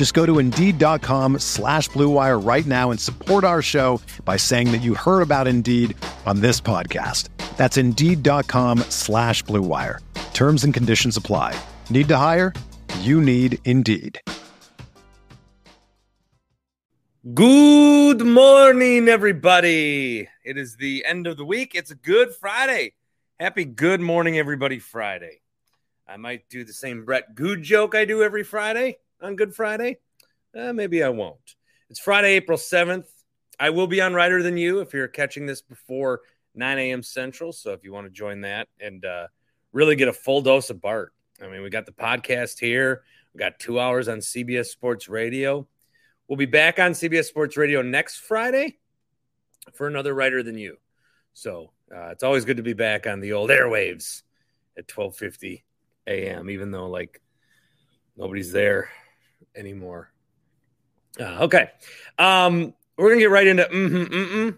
Just go to Indeed.com slash BlueWire right now and support our show by saying that you heard about Indeed on this podcast. That's Indeed.com slash BlueWire. Terms and conditions apply. Need to hire? You need Indeed. Good morning, everybody. It is the end of the week. It's a good Friday. Happy good morning, everybody, Friday. I might do the same Brett Good joke I do every Friday on Good Friday. Uh, maybe I won't. It's Friday, April 7th. I will be on Writer Than You if you're catching this before 9 a.m. Central. So if you want to join that and uh, really get a full dose of Bart. I mean, we got the podcast here. We got two hours on CBS Sports Radio. We'll be back on CBS Sports Radio next Friday for another Writer Than You. So uh, it's always good to be back on the old airwaves at 12:50 a.m. Even though like nobody's there anymore. Uh, okay, um, we're gonna get right into mm-hmm, mm-mm.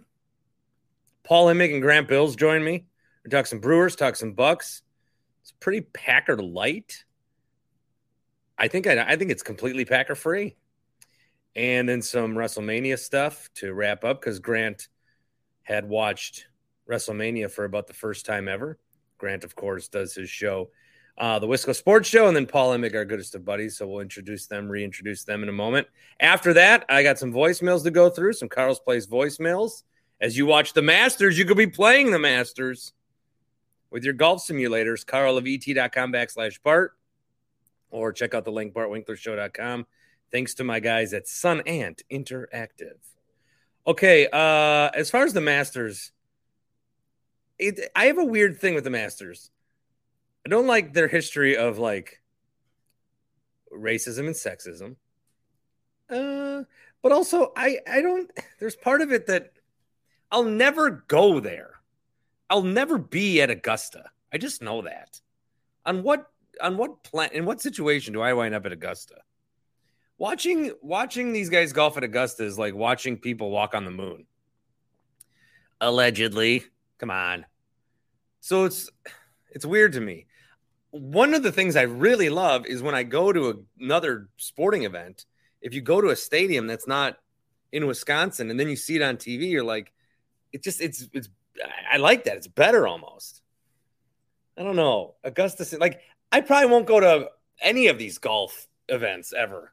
Paul Imig and Grant Bilse join me. We talk some Brewers, talk some Bucks. It's pretty Packer light. I think I, I think it's completely Packer free and then some WrestleMania stuff to wrap up because Grant had watched WrestleMania for about the first time ever. Grant, of course, does his show, uh, the Wisco Sports Show, and then Paul Imig, our goodest of buddies. So we'll introduce them, reintroduce them in a moment. After that, I got some voicemails to go through, some Carl's Plays voicemails. As you watch the Masters, you could be playing the Masters with your golf simulators. Carl of et.com backslash Bart, or check out the link, bartwinklershow.com thanks to my guys at Sun Ant Interactive. Okay, uh, as far as the Masters, it, I have a weird thing with the Masters. I don't like their history of like racism and sexism. Uh, but also I I don't there's part of it that I'll never go there. I'll never be at Augusta. I just know that. On what on what plan in what situation do I wind up at Augusta? watching watching these guys golf at Augusta is like watching people walk on the moon. Allegedly, come on. So it's it's weird to me. One of the things I really love is when I go to another sporting event. If you go to a stadium that's not in Wisconsin and then you see it on TV, you're like, it just it's it's I like that. It's better almost. I don't know. Augusta, like I probably won't go to any of these golf events ever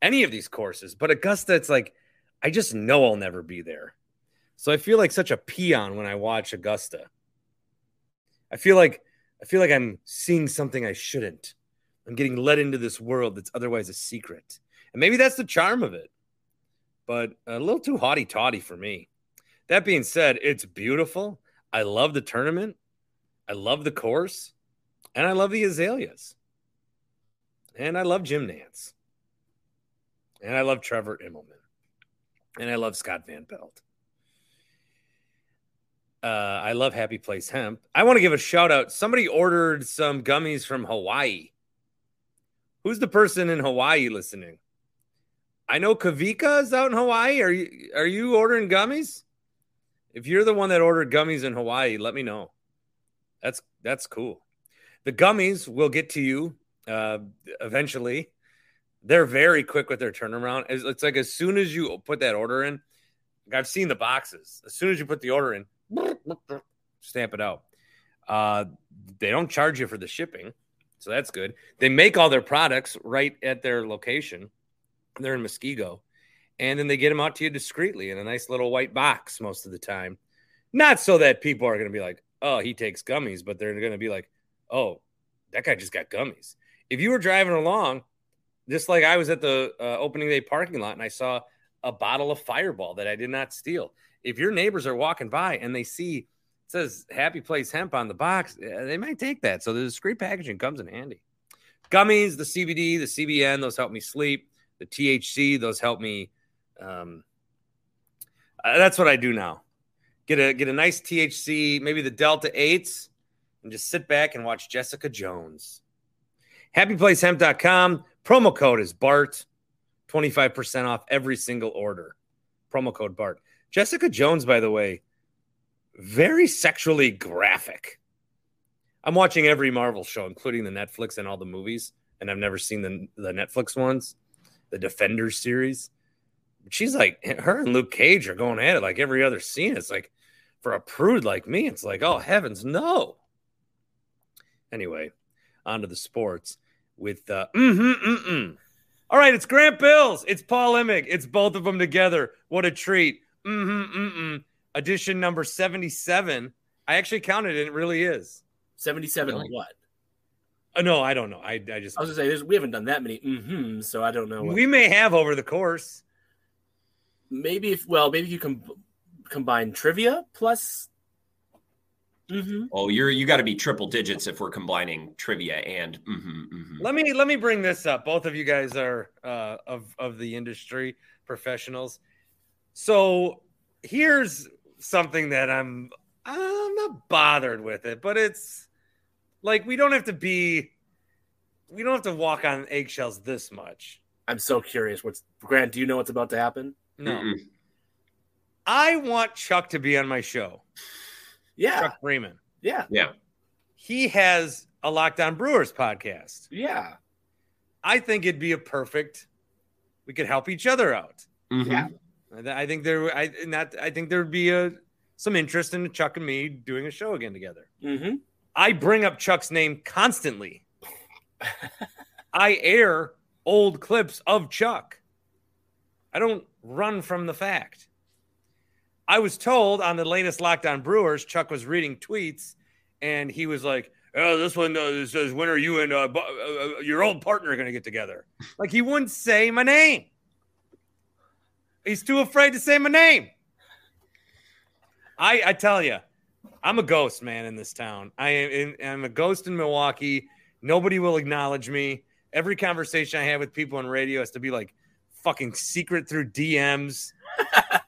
any of these courses. But Augusta, it's like I just know I'll never be there. So I feel like such a peon when I watch Augusta. I feel like I feel like I'm seeing something I shouldn't. I'm getting led into this world that's otherwise a secret. And maybe that's the charm of it. But a little too haughty toddy for me. That being said, it's beautiful. I love the tournament. I love the course. And I love the azaleas. And I love Jim Nantz. And I love Trevor Immelman. And I love Scott Van Pelt. Uh, I love Happy Place Hemp. I want to give a shout out. Somebody ordered some gummies from Hawaii. Who's the person in Hawaii listening? I know Kavika is out in Hawaii. Are you are you ordering gummies? If you're the one that ordered gummies in Hawaii, let me know. That's that's cool. The gummies will get to you uh, eventually they're very quick with their turnaround. It's, it's like as soon as you put that order in, I've seen the boxes. As soon as you put the order in, stamp it out. Uh, they don't charge you for the shipping, so that's good. They make all their products right at their location. They're in Muskego, and then they get them out to you discreetly in a nice little white box most of the time. Not so that people are going to be like, oh, he takes gummies, but they're going to be like, oh, that guy just got gummies. If you were driving along, just like I was at the uh, opening day parking lot and I saw a bottle of Fireball that I did not steal. If your neighbors are walking by and they see it says Happy Place Hemp on the box, they might take that. So the discreet packaging comes in handy. Gummies, the CBD, the CBN, those help me sleep. The THC, those help me. Um, uh, that's what I do now. Get a get a nice THC, maybe the Delta Eights, and just sit back and watch Jessica Jones. HappyPlaceHemp.com. Promo code is Bart. 25% off every single order. Promo code Bart. Jessica Jones, by the way, very sexually graphic. I'm watching every Marvel show, including the Netflix and all the movies, and I've never seen the, the Netflix ones, the Defenders series. She's like, her and Luke Cage are going at it like every other scene. It's like, for a prude like me, it's like, oh, heavens, no. Anyway, on to the sports with uh, mm-hmm, mm-mm. All right, it's Grant Bilse. It's Paul Imig. It's both of them together. What a treat. Mm-hmm, mm-mm. Edition number 77. I actually counted it. It really is. 77 really? what? Uh, no, I don't know. I, I just. I was going to say, we haven't done that many mm-hmm, so I don't know. What... We may have over the course. Maybe if, well, maybe you can combine trivia plus Mm-hmm. Oh, you're you got to be triple digits if we're combining trivia and. Mm-hmm, mm-hmm. Let me let me bring this up. Both of you guys are uh, of of the industry professionals. So here's something that I'm I'm not bothered with it, but it's like we don't have to be we don't have to walk on eggshells this much. I'm so curious. What's Grant? Do you know what's about to happen? No. Mm-mm. I want Chuck to be on my show. Yeah. Chuck Freimund. Yeah. Yeah. He has a Locked On Brewers podcast. Yeah. I think it'd be a perfect. We could help each other out. Mm-hmm. Yeah. I think there. I not. I think there would be a some interest in Chuck and me doing a show again together. Mm-hmm. I bring up Chuck's name constantly. I air old clips of Chuck. I don't run from the fact. I was told on the latest Locked On Brewers, Chuck was reading tweets and he was like, "Oh, this one uh, says when are you and uh, uh, uh your old partner going to get together?" Like he wouldn't say my name. He's too afraid to say my name. I I tell you, I'm a ghost man in this town. I am I'm a ghost in Milwaukee. Nobody will acknowledge me. Every conversation I have with people on radio has to be like fucking secret through DMs.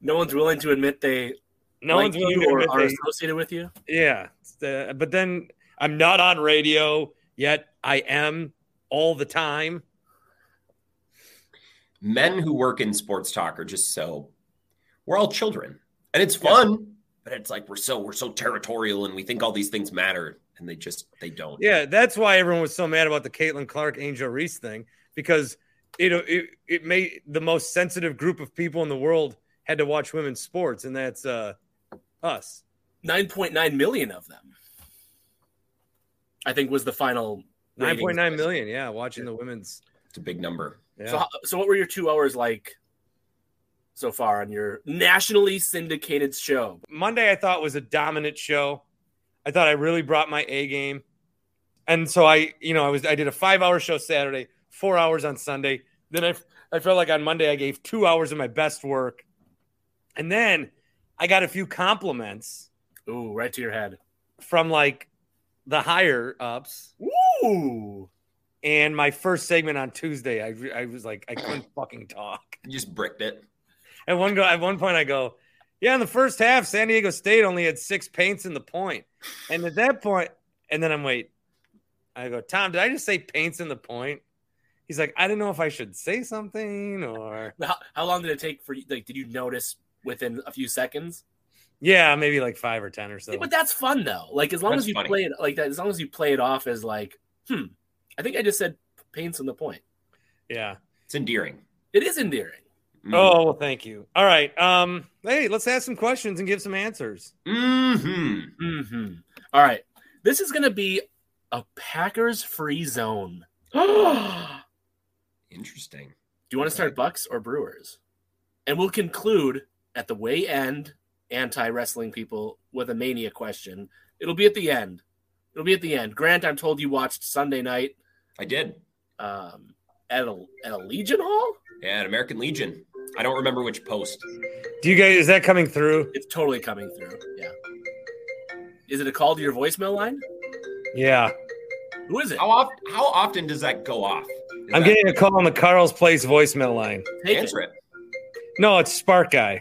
no one's willing to admit they no like one's willing to or are they, associated with you. Yeah, the, uh, but then I'm not on radio yet. I am all the time. Men who work in sports talk are just so we're all children, and it's fun. Yeah. But it's like we're so we're so territorial, and we think all these things matter, and they just they don't. Yeah, that's why everyone was so mad about the Caitlin Clark Angel Reese thing because it, it it made the most sensitive group of people in the world had to watch women's sports, and that's uh, us. Nine point nine million of them, I think, was the final. Nine point nine million, yeah, watching the women's. It's a big number. Yeah. So, so what were your two hours like so far on your nationally syndicated show? Monday, I thought was a dominant show. I thought I really brought my A game, and so I, you know, I was I did a five hour show Saturday, four hours on Sunday. Then I, I felt like on Monday I gave two hours of my best work. And then I got a few compliments. Ooh, right to your head. From like the higher ups. Ooh. And my first segment on Tuesday, I, I was like, I couldn't fucking talk. You just bricked it. At one go, at one point, I go, yeah. In the first half, San Diego State only had six paints in the point, and at that point, and then I'm wait. I go, Tom, did I just say paints in the point? he's like, I don't know if I should say something or. How, how long did it take for you? Like, did you notice within a few seconds? Yeah, maybe like five or ten or so. Yeah, but that's fun though. Like as long that's as you funny. play it like that, as long as you play it off as like, hmm, I think I just said paints on the point. Yeah, it's endearing. It is endearing. Mm. Oh, well, thank you. All right. Um, hey, let's ask some questions and give some answers. Mm-hmm. Mm-hmm. All right. This is gonna be a Packers free zone. Interesting. Do you want to start Bucks or Brewers? And we'll conclude at the way end anti wrestling people with a mania question. It'll be at the end. It'll be at the end. Grant, I'm told you watched Sunday night. I did. Um, at a at a Legion Hall. Yeah, at American Legion. I don't remember which post. Do you guys is that coming through? It's totally coming through. Yeah. Is it a call to your voicemail line? Yeah. Who is it? How often? How often does that go off? Is I'm that, getting a call on the Carl's Place voicemail line. Take answer it. No, it's Spark Guy.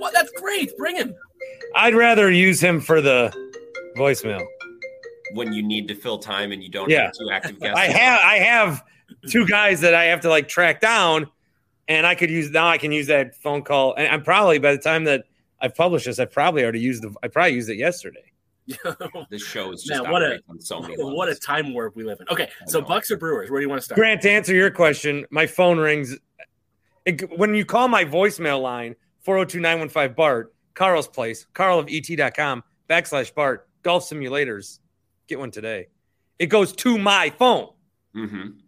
Well, that's great. Bring him. I'd rather use him for the voicemail. When you need to fill time and you don't Yeah. have two active guests. I have I have two guys that I have to like track down, and I could use now. I can use that phone call, and I'm probably by the time that I've published this, I probably already used the. I probably used it yesterday. This show is just Man, what a so many what a time warp we live in. Okay, so. Bucks or Brewers? Where do you want to start? Grant, to answer your question, my phone rings. It, when you call my voicemail line, 402 915 BART, Carl's Place, Carl of ET.com, backslash BART, golf simulators. Get one today. It goes to my phone. Mhm.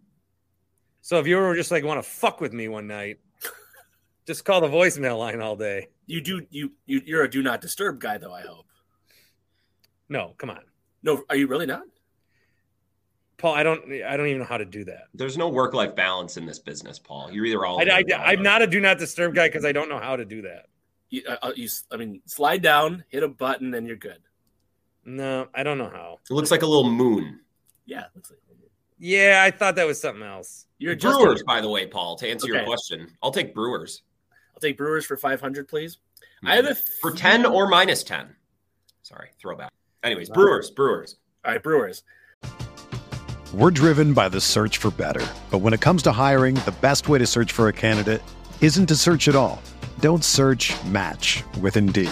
So if you were just like want to fuck with me one night, just call the voicemail line all day. You do you you you're a do not disturb guy though. I hope. No, come on, No, are you really not? Paul. I don't. I don't even know how to do that. There's no work life balance in this business, Paul. You're either all. I, I, I'm not a do not disturb guy because I don't know how to do that. You, uh, uh, you, I mean, slide down, hit a button, and you're good. No, I don't know how. It looks like a little moon. Yeah, looks like Yeah, I thought that was something else. you're just. Brewers, by the way, Paul. To answer your question, I'll take Brewers I'll take Brewers for 500, please. Hmm. I have a for ten or minus ten. Sorry, throwback. Anyways, Brewers, Brewers. All right, Brewers. We're driven by the search for better. But when it comes to hiring, the best way to search for a candidate isn't to search at all. Don't search match with Indeed.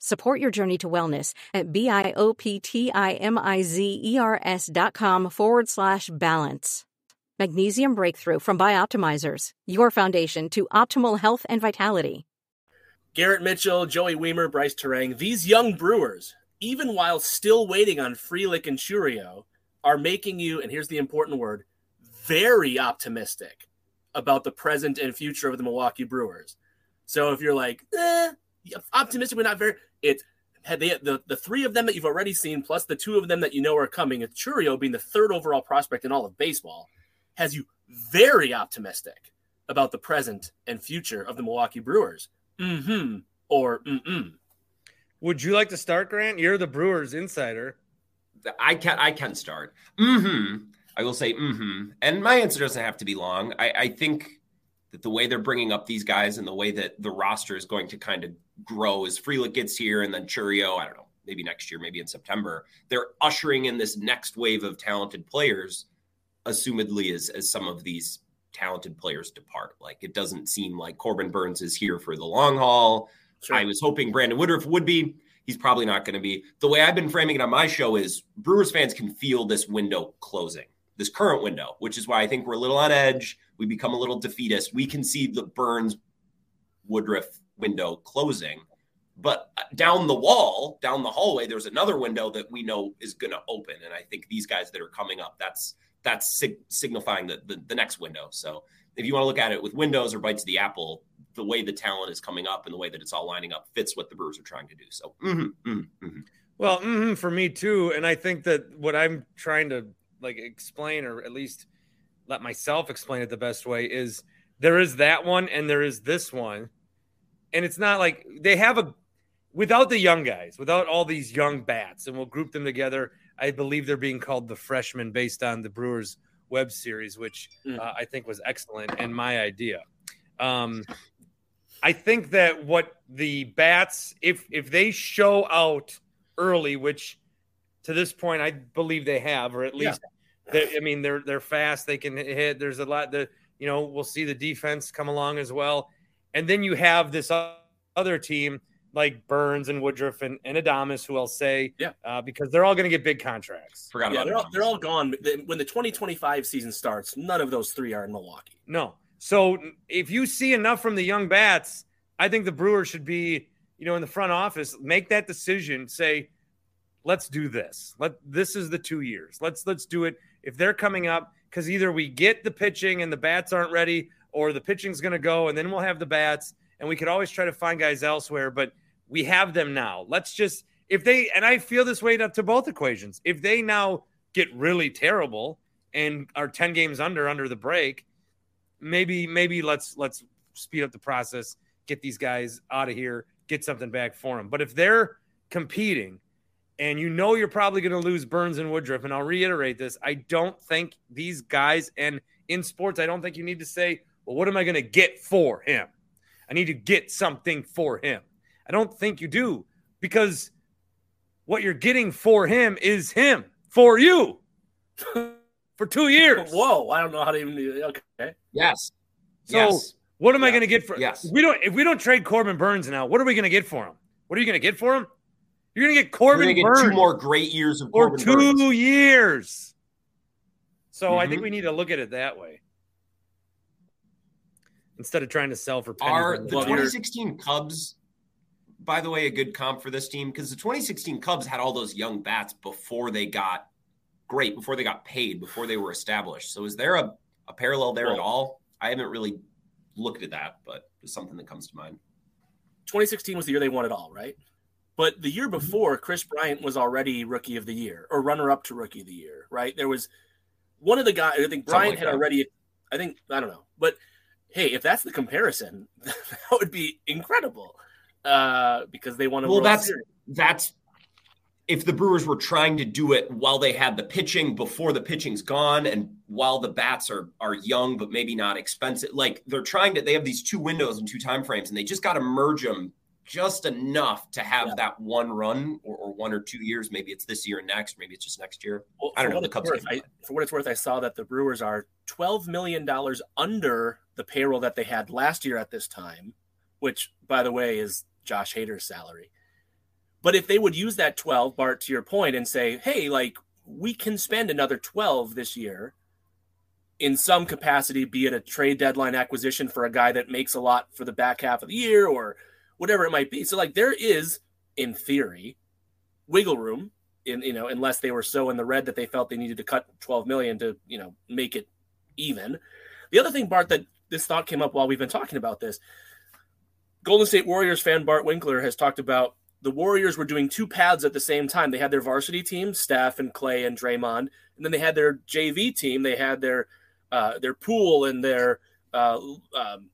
Support your journey to wellness at B-I-O-P-T-I-M-I-Z-E-R-S dot com forward slash balance. Magnesium Breakthrough from Bioptimizers, your foundation to optimal health and vitality. Garrett Mitchell, Joey Wiemer, Brice Turang, these young brewers, even while still waiting on Frelick and Chourio, are making you, and here's the important word, very optimistic about the present and future of the Milwaukee Brewers. So if you're like, eh, optimistic but not very, it's had they the, the three of them that you've already seen, plus the two of them that you know are coming, with Chourio being the third overall prospect in all of baseball, has you very optimistic about the present and future of the Milwaukee Brewers. Mm-hmm. Or mm-mm. Would you like to start, Grant? You're the Brewers insider. I can I can start. Mm-hmm. I will say mm-hmm. And my answer doesn't have to be long. I, I think that the way they're bringing up these guys and the way that the roster is going to kind of grow as Frelick gets here and then Chourio, I don't know, maybe next year, maybe in September, they're ushering in this next wave of talented players, assumedly as, as some of these talented players depart. Like it doesn't seem like Corbin Burnes is here for the long haul. Sure. I was hoping Brandon Woodruff would be. He's probably not going to be. The way I've been framing it on my show is Brewers fans can feel this window closing, this current window, which is why I think we're a little on edge. We become a little defeatist. We can see the Burnes Woodruff window closing. But down the wall, down the hallway, there's another window that we know is going to open. And I think these guys that are coming up, that's that's sig- signifying the, the, the next window. So if you want to look at it with windows or bites of the apple, the way the talent is coming up and the way that it's all lining up fits what the Brewers are trying to do. So, mm-hmm, mm-hmm. mm-hmm. well, mm-hmm, for me too. And I think that what I'm trying to like explain, or at least let myself explain it the best way, is there is that one and there is this one, and it's not like they have a without the young guys, without all these young bats, and we'll group them together. I believe they're being called the freshmen based on the Brewers web series, which mm. uh, I think was excellent and my idea. Um, I think that what the bats, if if they show out early, which to this point I believe they have, or at least, yeah. I mean they're they're fast, they can hit. There's a lot that you know we'll see the defense come along as well, and then you have this other team like Burnes and Woodruff and, and Adames, who I'll say, yeah, uh, because they're all going to get big contracts. Forgot yeah, about they're all, they're all gone. When the 2025 season starts, none of those three are in Milwaukee. No. So if you see enough from the young bats, I think the Brewers should be, you know, in the front office, make that decision, say, let's do this. Let this is the two years. Let's let's do it. If they're coming up, because either we get the pitching and the bats aren't ready, or the pitching's going to go, and then we'll have the bats and we could always try to find guys elsewhere, but we have them now. Let's just if they and I feel this way to, to both equations. If they now get really terrible and are 10 games under under the break, maybe maybe let's let's speed up the process, get these guys out of here, get something back for them. But if they're competing and you know you're probably going to lose Burnes and Woodruff, and I'll reiterate this, I don't think these guys and in sports, I don't think you need to say, well, what am I going to get for him? I need to get something for him. I don't think you do because what you're getting for him is him for you for two years. Whoa, I don't know how to even. Okay. Yes. So yes. what am yeah. I going to get for? Yes. If we don't if we don't trade Corbin Burnes now, what are we going to get for him? What are you going to get for him? You're going to get Corbin Gonna get Burnes two more great years of Corbin. or two Burnes. years. So mm-hmm. I think mm-hmm. we need to look at it that way instead of trying to sell for pennies. Are the 2016 Cubs, by the way, a good comp for this team? Because the 2016 Cubs had all those young bats before they got great, before they got paid, before they were established. So is there a, a parallel there well, at all? I haven't really looked at that, but it's something that comes to mind. 2016 was the year they won it all, right? But the year mm-hmm. before, Kris Bryant was already rookie of the year or runner up to rookie of the year, right? There was one of the guys, I think Bryant like had that. already, I think, I don't know, but hey, if that's the comparison, that would be incredible uh, because they want to. Well, that's Series. that's if the Brewers were trying to do it while they had the pitching before the pitching's gone and while the bats are are young but maybe not expensive. Like they're trying to, they have these two windows and two time frames, and they just got to merge them just enough to have yeah. that one run or, or, one or two years. Maybe it's this year and next, maybe it's just next year. Well, I don't know. The Cubs. Worth, I, for what it's worth, I saw that the Brewers are twelve million dollars under the payroll that they had last year at this time, which, by the way, is Josh Hader's salary. But if they would use that twelve, Bart, to your point, and say, hey, like we can spend another twelve this year in some capacity, be it a trade deadline acquisition for a guy that makes a lot for the back half of the year or whatever it might be. So like there is, in theory, wiggle room in you know unless they were so in the red that they felt they needed to cut 12 million to you know make it even. The other thing, Bart, that this thought came up while we've been talking about this. Golden State Warriors fan Bart Winkler has talked about the Warriors were doing two paths at the same time. They had their varsity team, Steph and Klay and Draymond, and then they had their JV team. They had their uh, their pool and their uh, um,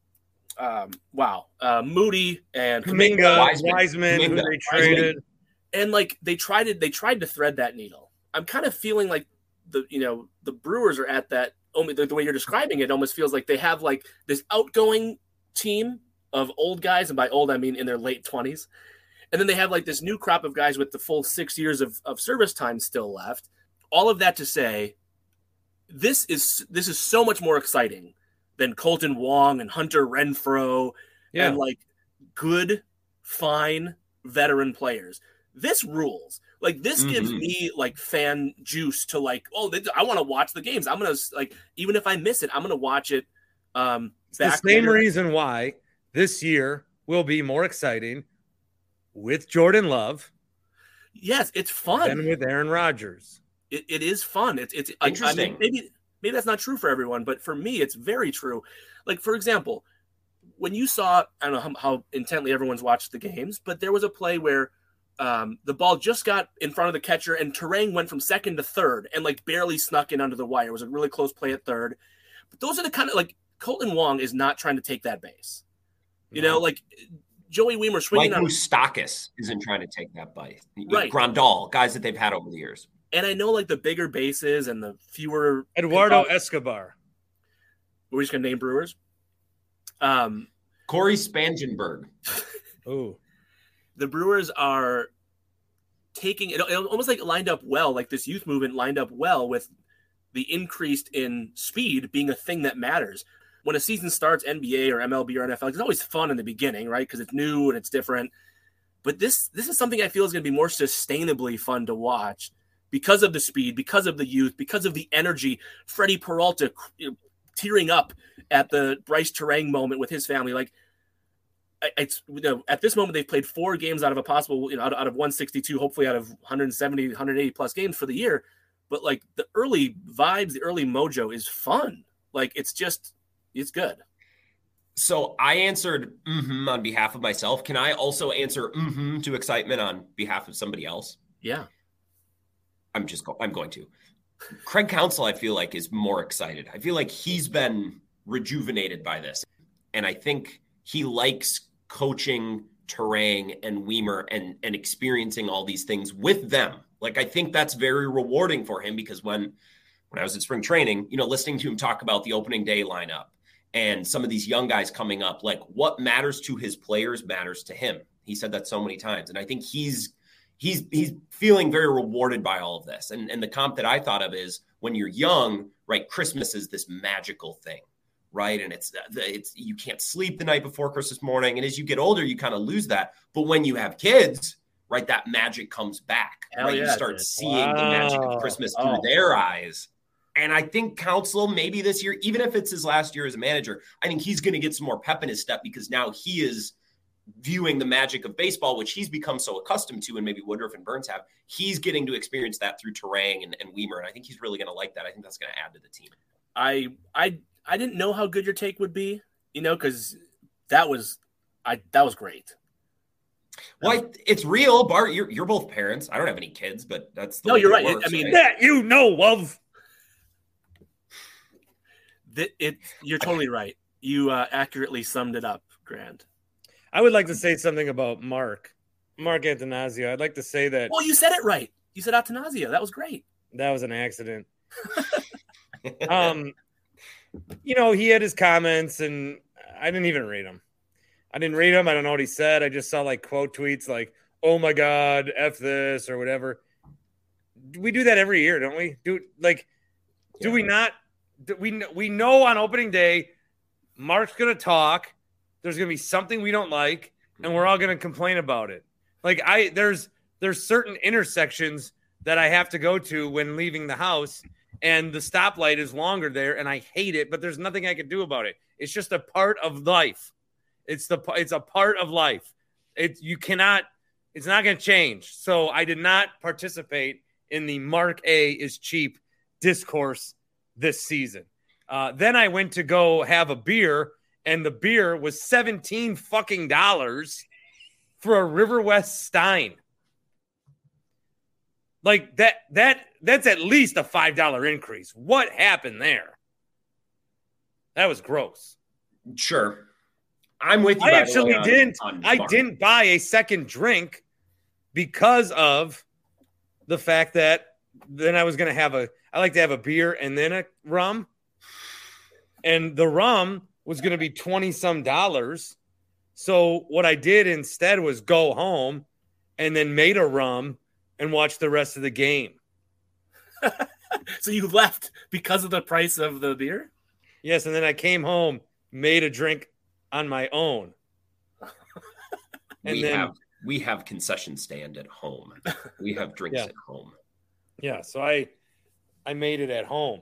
um, wow, uh, Moody and Kuminga, Wiseman, Wiseman who they traded, and like they tried to they tried to thread that needle. I'm kind of feeling like the you know the Brewers are at that. Only the, the way you're describing it almost feels like they have like this outgoing team of old guys, and by old I mean in their late twenties, and then they have like this new crop of guys with the full six years of, of service time still left. All of that to say, this is this is so much more exciting than Kolten Wong and Hunter Renfroe Yeah. and like good, fine veteran players. This rules. Like this gives Mhm. me like fan juice to like, oh, th- I want to watch the games. I'm gonna like, even if I miss it, I'm gonna watch it. Um, It's the same later. reason why this year will be more exciting with Jordan Love Yes, it's fun. than with Aaron Rodgers. it, it is fun. It's it's I- I mean, Interesting. maybe maybe that's not true for everyone, but for me, it's very true. Like for example, when you saw I don't know how, how intently everyone's watched the games, but there was a play where um, the ball just got in front of the catcher and Turang went from second to third and like barely snuck in under the wire. It was a really close play at third. But those are the kind of like Kolten Wong is not trying to take that base. You know, like Joey Wiemer swinging Like on Moustakas isn't trying to take that bite. Right. Grandal, guys that they've had over the years. And I know like the bigger bases and the fewer Eduardo pickoffs- Escobar. We're just gonna name Brewers. Um, Cory Spangenberg. Ooh. the Brewers are taking it, it almost like lined up well, like this youth movement lined up well with the increased in speed being a thing that matters. When a season starts, NBA or MLB or NFL, it's always fun in the beginning, right? Because it's new and it's different. But this this is something I feel is going to be more sustainably fun to watch because of the speed, because of the youth, because of the energy. Freddie Peralta you know, tearing up at the Brice Turang moment with his family, like it's you know, at this moment they've played four games out of a possible you know out, out of 162 hopefully out of 170 180 plus games for the year but like the early vibes the early mojo is fun like it's just it's good So I answered mm-hmm on behalf of myself. Can I also answer mm-hmm to excitement on behalf of somebody else? yeah I'm just go- I'm going to. Craig Counsell, I feel like, is more excited. I feel like he's been rejuvenated by this. And I think he likes coaching Turang and Wiemer and, and experiencing all these things with them. Like I think that's very rewarding for him because when when I was at spring training, you know, listening to him talk about the opening day lineup and some of these young guys coming up, like what matters to his players matters to him. He said that so many times. And I think he's he's he's feeling very rewarded by all of this. And and the comp that I thought of is when you're young, right? Christmas is this magical thing, right? And it's it's you can't sleep the night before Christmas morning. And as you get older, you kind of lose that. But when you have kids, right, that magic comes back. Hell right, yeah, you start does. seeing the magic of Christmas through Oh. their eyes. And I think Counsell maybe this year, even if it's his last year as a manager, I think he's going to get some more pep in his step because now he is viewing the magic of baseball, which he's become so accustomed to, and maybe Woodruff and Burnes have. He's getting to experience that through Turang and, and Wiemer, and I think he's really going to like that. I think that's going to add to the team. i i i didn't know how good your take would be you know because that was i that was great Well, I- it's real, Bart. You're, you're both parents. I don't have any kids, but that's the No, you're right. works, I mean, That you know of. that it you're totally right you uh, accurately summed it up grant I would like to say something about Mark. Mark Antanasio. I'd like to say that well you said it right you said Attanasio. that was great that was an accident. um, you know, he had his comments, and I didn't even read them. I didn't read them. I don't know what he said. I just saw like quote tweets like, "Oh my god, f this" or whatever. We do that every year, don't we? Do like, do we not? Do we we know on opening day, Mark's gonna talk. There's gonna be something we don't like, and we're all gonna complain about it. Like I, there's there's certain intersections that I have to go to when leaving the house, and the stoplight is longer there, and I hate it. But there's nothing I can do about it. It's just a part of life. It's the it's a part of life. It you cannot. It's not going to change. So I did not participate in the Mark A is cheap discourse this season. Uh, then I went to go have a beer, and the beer was seventeen fucking dollars for a River West Stein. Like that that that's at least a five dollar increase. What happened there? That was gross. Sure. I'm with you. I actually way, didn't on I Mark. didn't buy a second drink because of the fact that then I was gonna have a I like to have a beer and then a rum. And the rum was gonna be 20 some dollars. So what I did instead was go home and then made a rum and watch the rest of the game. so you left because of the price of the beer Yes, and then I came home, made a drink on my own. And we then- have we have concession stand at home. We have drinks Yeah. at home. Yeah, so I I made it at home.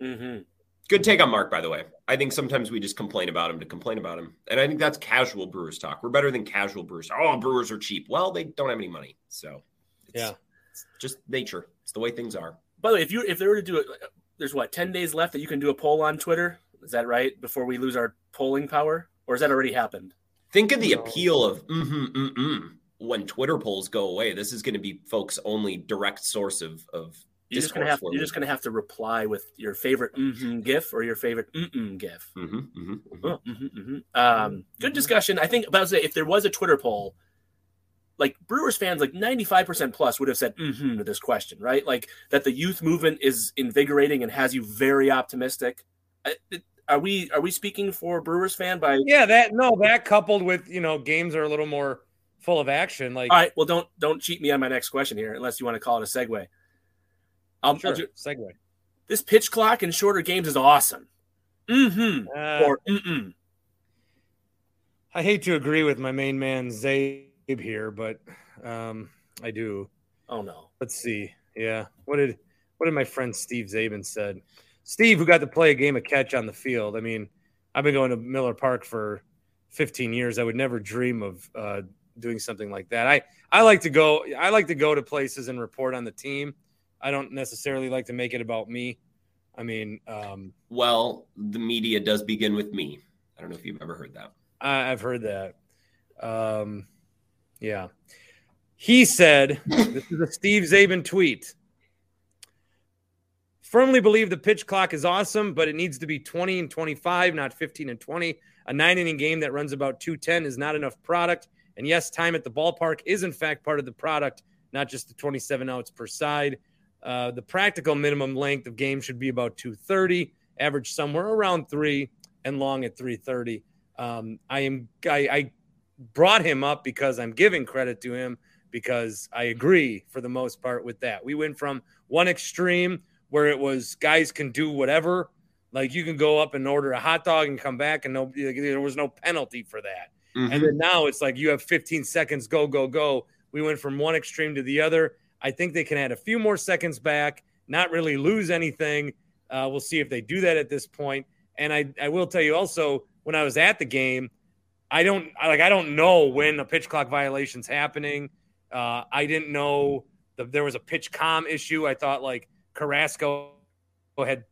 hmm Good take on Mark, by the way. I think sometimes we just complain about him to complain about him. And I think that's casual Brewers talk. We're better than casual Brewers. Oh, Brewers are cheap. Well, they don't have any money. So it's, Yeah. it's just nature. It's the way things are. By the way, if you if they were to do it, there's what ten days left that you can do a poll on Twitter. Is that right? Before we lose our polling power, or has that already happened? Think of the No. appeal of mm-hmm, mm-mm. when Twitter polls go away. This is going to be folks' only direct source of, of You're just gonna have you're me. just gonna have to reply with your favorite mm-hmm gif or your favorite mm-mm gif. Mhm, mhm, mhm. Oh, mhm, mhm. Um, good discussion. I think about to say if there was a Twitter poll, like Brewers fans, like 95% plus would have said mm-hmm to this question, right? Like that the youth movement is invigorating and has you very optimistic. I- it- Are we are we speaking for Brewers fan by Yeah, that no, that coupled with you know games are a little more full of action. Like all right, well don't don't cheat me on my next question here unless you want to call it a segue. Um, sure, I'll ju- segue. this pitch clock in shorter games is awesome. Mm-hmm. Uh, Or mm-mm. I hate to agree with my main man Czabe here, but um, I do. Oh no. Let's see. Yeah, what did what did my friend Steve Czaben said? Steve, who got to play a game of catch on the field. I mean, I've been going to Miller Park for 15 years. I would never dream of uh, doing something like that. I I like to go. I like to go to places and report on the team. I don't necessarily like to make it about me. I mean, um, Well, the media does begin with me. I don't know if you've ever heard that. I, I've heard that. Um, yeah. He said, this is a Steve Czaben tweet. Firmly believe the pitch clock is awesome, but it needs to be 20 and 25, not 15 and 20. A nine inning game that runs about 210 is not enough product. And yes, time at the ballpark is in fact part of the product, not just the 27 outs per side. Uh, the practical minimum length of game should be about 230, average somewhere around three, and long at 330. Um, I am I, I brought him up because I'm giving credit to him because I agree for the most part with that. We went from one extreme where it was guys can do whatever, like you can go up and order a hot dog and come back and no there was no penalty for that. Mhm. And then now it's like you have 15 seconds, go, go, go. We went from one extreme to the other. I think they can add a few more seconds back, not really lose anything. Uh, we'll see if they do that at this point. And I, I will tell you also, when I was at the game, I don't like I don't know when a pitch clock violation's happening. Uh, I didn't know that there was a PitchCom issue. I thought like Carrasco had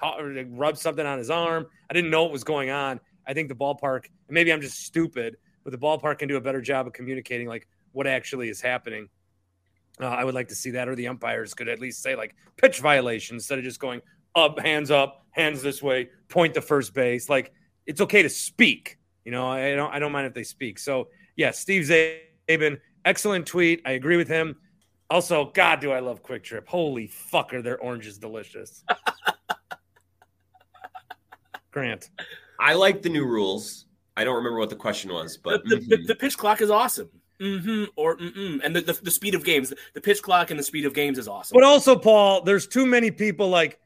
or rubbed something on his arm. I didn't know what was going on. I think the ballpark, maybe I'm just stupid, but the ballpark can do a better job of communicating like what actually is happening. Uh, I would like to see that, or the umpires could at least say like pitch violation instead of just going up, hands up, hands this way, point to first base. Like it's okay to speak. You know, I don't, I don't mind if they speak. So yeah, Steve Czaben, excellent tweet. I agree with him. Also, God, do I love Kwik Trip? Holy fucker, their orange is delicious. Grant. I like the new rules. I don't remember what the question was, but the, the, the, mhm. the pitch clock is awesome. Mm-hmm or mm-mm. and the, the the speed of games, the pitch clock and the speed of games is awesome. But also, Paul, there's too many people like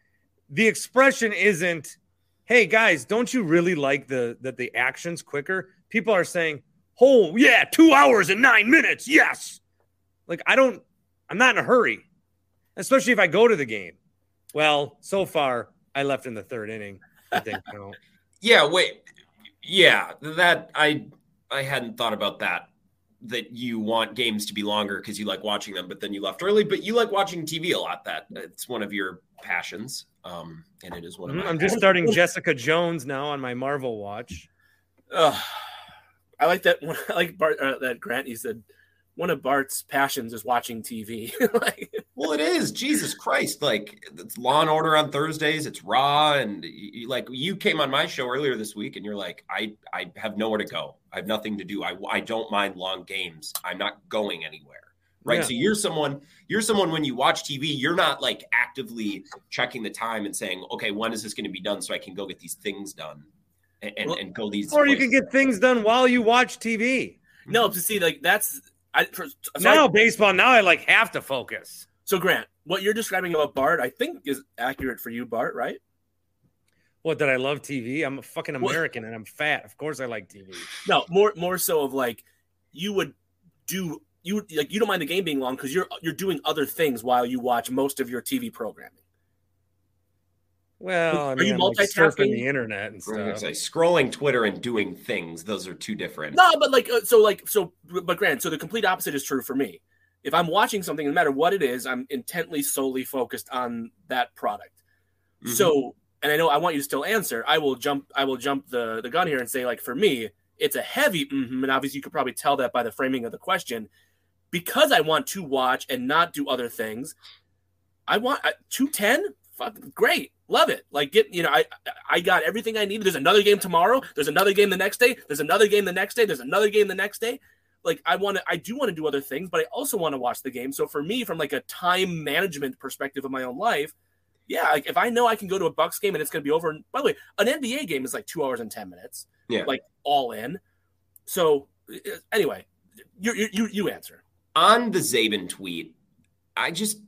the expression isn't, hey guys, don't you really like the that the action's quicker? People are saying, Oh yeah, two hours and nine minutes. Yes. Like I don't I'm not in a hurry. Especially if I go to the game. Well, so far I left in the third inning. I think you know. yeah, wait, yeah, that I I hadn't thought about that. That you want games to be longer because you like watching them, but then you left early. But you like watching TV a lot. That it's one of your passions, um, and it is one of Mhm, mine. I'm just starting Jessica Jones now on my Marvel watch. Ugh. I like that one. I like Bart uh, that Grant. He said one of Bart's passions is watching TV. like, Well, it is. Jesus Christ. Like it's Law and Order on Thursdays. It's Raw, and you, you- like you came on my show earlier this week, and you're like, I I have nowhere to go. I have nothing to do. I I don't mind long games. I'm not going anywhere. Right. Yeah. So you're someone. You're someone when you watch TV. You're not like actively checking the time and saying, okay, when is this going to be done so I can go get these things done, and and, Well, and go these. Or you can get things done while you watch TV. no, to see like that's I. For, so, Now baseball, now I like have to focus. So Grant, what you're describing about Bart, I think is accurate for you, Bart. Right? What did I love TV? I'm a fucking Well- American and I'm fat. Of course I like TV. No, more more so of like you would do you like you don't mind the game being long because you're you're doing other things while you watch most of your TV programming. Well, I Are mean, you I'm, like, surfing multitasking? the internet and I was gonna stuff. say, scrolling Twitter and doing things; those are two different. No, but like uh, so like so but Grant, so the complete opposite is true for me. If I'm watching something, no matter what it is, I'm intently solely focused on that product. Mhm. So, and I know I want you to still answer. I will jump. I will jump the the gun here and say, like for me, it's a heavy. mhm, and obviously, you could probably tell that by the framing of the question. Because I want to watch and not do other things, I want two ten. Fuck, great, love it. Like get you know, I I got everything I needed. There's another game tomorrow. There's another game the next day. There's another game the next day. There's another game the next day. Like I want to, I do want to do other things, but I also want to watch the game. So for me, from like a time management perspective of my own life, yeah, like if I know I can go to a Bucks game and it's going to be over. By the way, an NBA game is like two hours and ten minutes. Yeah. like all in. So uh, anyway, you you you, you answer. on the Czaben tweet, I just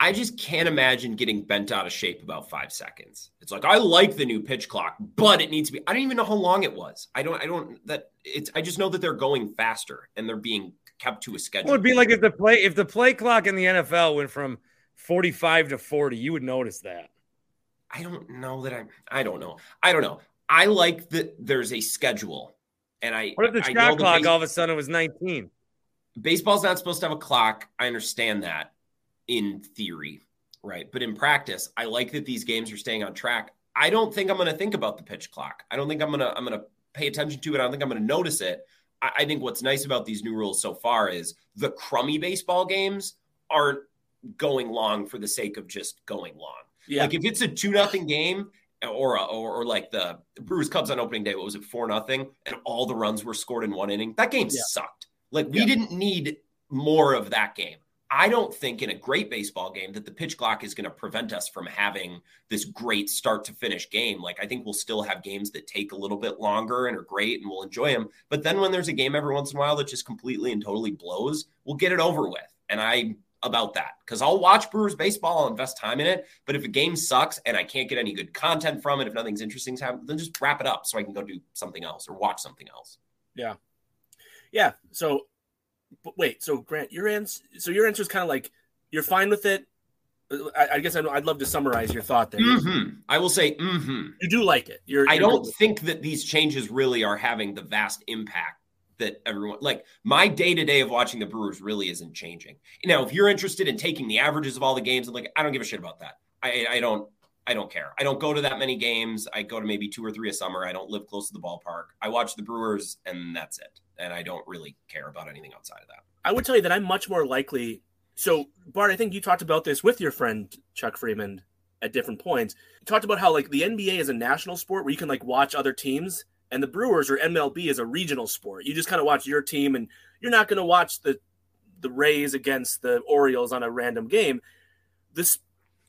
I just can't imagine getting bent out of shape about five seconds. It's like I like the new pitch clock, but it needs to be. I don't even know how long it was. I don't. I don't. That it's. I just know that they're going faster and they're being kept to a schedule. Well, it'd be like if the play if the play clock in the NFL went from 45 to 40, you would notice that. I don't know that I'm. I don't know. I don't know. I like that there's a schedule, and I. What if the shot clock base- all of a sudden was 19? baseball's not supposed to have a clock. I understand that in theory, right? But in practice, I like that these games are staying on track. I don't think I'm going to think about the pitch clock. I don't think I'm going to I'm going to pay attention to it. I don't think I'm going to notice it. I, I think what's nice about these new rules so far is the crummy baseball games aren't going long for the sake of just going long. Yeah, Like if it's a two nothing game or, a, or or like the Brewers Cubs on opening day, what was it four nothing, and all the runs were scored in one inning. That game Yeah. sucked. Like we Yeah. didn't need more of that game. I don't think in a great baseball game that the pitch clock is going to prevent us from having this great start to finish game. Like I think we'll still have games that take a little bit longer and are great and we'll enjoy them. But then when there's a game every once in a while that just completely and totally blows, we'll get it over with. And I about that because I'll watch Brewers baseball, I'll invest time in it. But if a game sucks and I can't get any good content from it, if nothing's interesting to happen, then just wrap it up so I can go do something else or watch something else. Yeah. Yeah. So, but wait. So Grant, your answer. So your answer is kind of like you're fine with it. I, I guess I'd, I'd love to summarize your thought there. Mm-hmm. I will say, mm-hmm. You do like it. You're. I you're don't with it. think that these changes really are having the vast impact that everyone like my day to day of watching the Brewers really isn't changing. Now, if you're interested in taking the averages of all the games, I'm like, I don't give a shit about that. I, I don't. I don't care. I don't go to that many games. I go to maybe two or three a summer. I don't live close to the ballpark. I watch the Brewers, and that's it. And I don't really care about anything outside of that. I would tell you that I'm much more likely. So, Bart, I think you talked about this with your friend Chuck Freimund at different points. You talked about how like the NBA is a national sport where you can like watch other teams, and the Brewers or MLB is a regional sport. You just kind of watch your team, and you're not going to watch the the Rays against the Orioles on a random game. This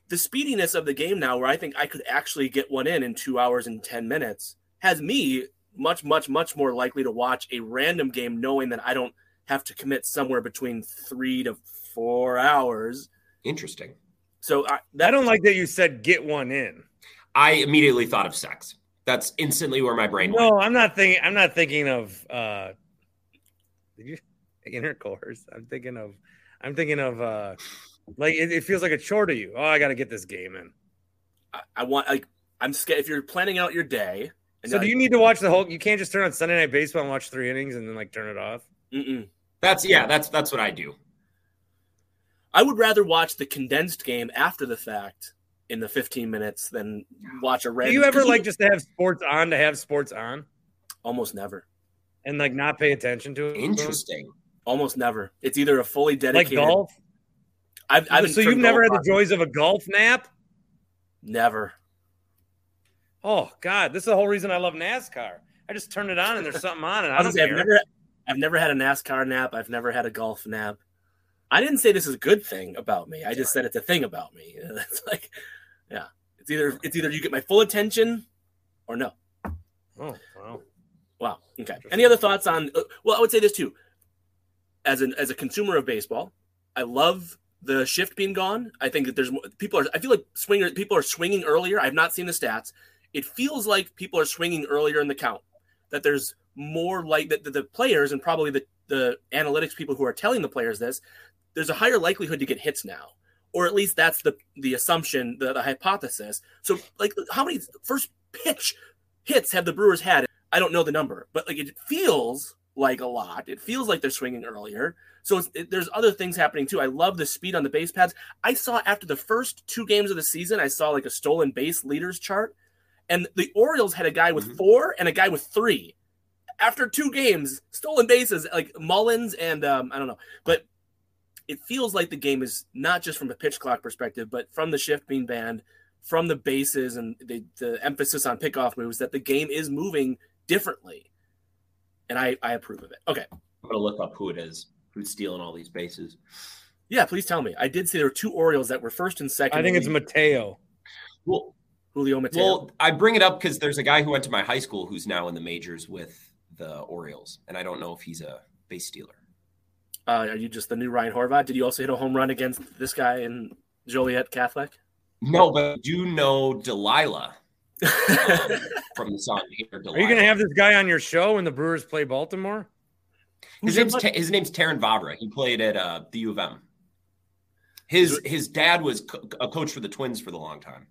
the speediness of the game now, where I think I could actually get one in in two hours and ten minutes, has me much, much, much more likely to watch a random game, knowing that I don't have to commit somewhere between three to four hours. Interesting. So I, I don't like that you said get one in. I immediately thought of sex. That's instantly where my brain went. No, I'm not thinking. I'm not thinking of. uh Did you intercourse? I'm thinking of. I'm thinking of. uh Like it, it feels like a chore to you. Oh, I got to get this game in. I, I want like I'm scared if you're planning out your day. And So you're do you need to watch the whole? You can't just turn on Sunday Night Baseball and watch three innings and then like turn it off. Mm-mm. That's yeah. That's that's what I do. I would rather watch the condensed game after the fact in the 15 minutes than watch a Do random. you ever like just to have sports on to have sports on almost never, and like not pay attention to it? Interesting. almost never. It's either a fully dedicated Like dedicated. golf. I've, I've so you've never had the joys of a golf nap? never. Oh God, this is the whole reason I love NASCAR. I just turn it on and there's something on, and I don't say, care. I've never, I've never had a NASCAR nap. I've never had a golf nap. I didn't say this is a good thing about me. I just said it's a thing about me. It's like, yeah, it's either it's either you get my full attention or no. Oh, wow. Wow. Okay. Any other thoughts on? uh, Well, I would say this too. As an as a consumer of baseball, I love the shift being gone. I think that there's people are. I feel like swingers people are swinging earlier. I've not seen the stats. It feels like people are swinging earlier in the count. That there's more like that the, the players and probably the the analytics people who are telling the players this. There's a higher likelihood to get hits now, or at least that's the the assumption, the, the hypothesis. So like, how many first pitch hits have the Brewers had? I don't know the number, but like it feels like a lot. It feels like they're swinging earlier. So it, there's other things happening too. I love the speed on the base pads. I saw after the first two games of the season, I saw like a stolen base leaders chart, and the Orioles had a guy with mm-hmm. four and a guy with three. After two games, stolen bases like Mullins and um, I don't know, but it feels like the game is not just from a pitch clock perspective, but from the shift being banned, from the bases and the, the emphasis on pickoff moves, that the game is moving differently. And I, I approve of it. Okay. I'm going to look up who it is who's stealing all these bases. Yeah, please tell me. I did see there were two Orioles that were first and second. I think it's Mateo. Well, Julio Mateo. Well, I bring it up because there's a guy who went to my high school who's now in the majors with the Orioles, and I don't know if he's a base stealer. Uh, are you just the new Ryan Horvat? Did you also hit a home run against this guy in Joliet Catholic? No, but you know Delilah um, from the song Here. Delilah. Are you going to have this guy on your show when the Brewers play Baltimore? His name's Ta- his name's Terrin Vavra. He played at uh, the U of M. His his dad was co- a coach for the Twins for the long time.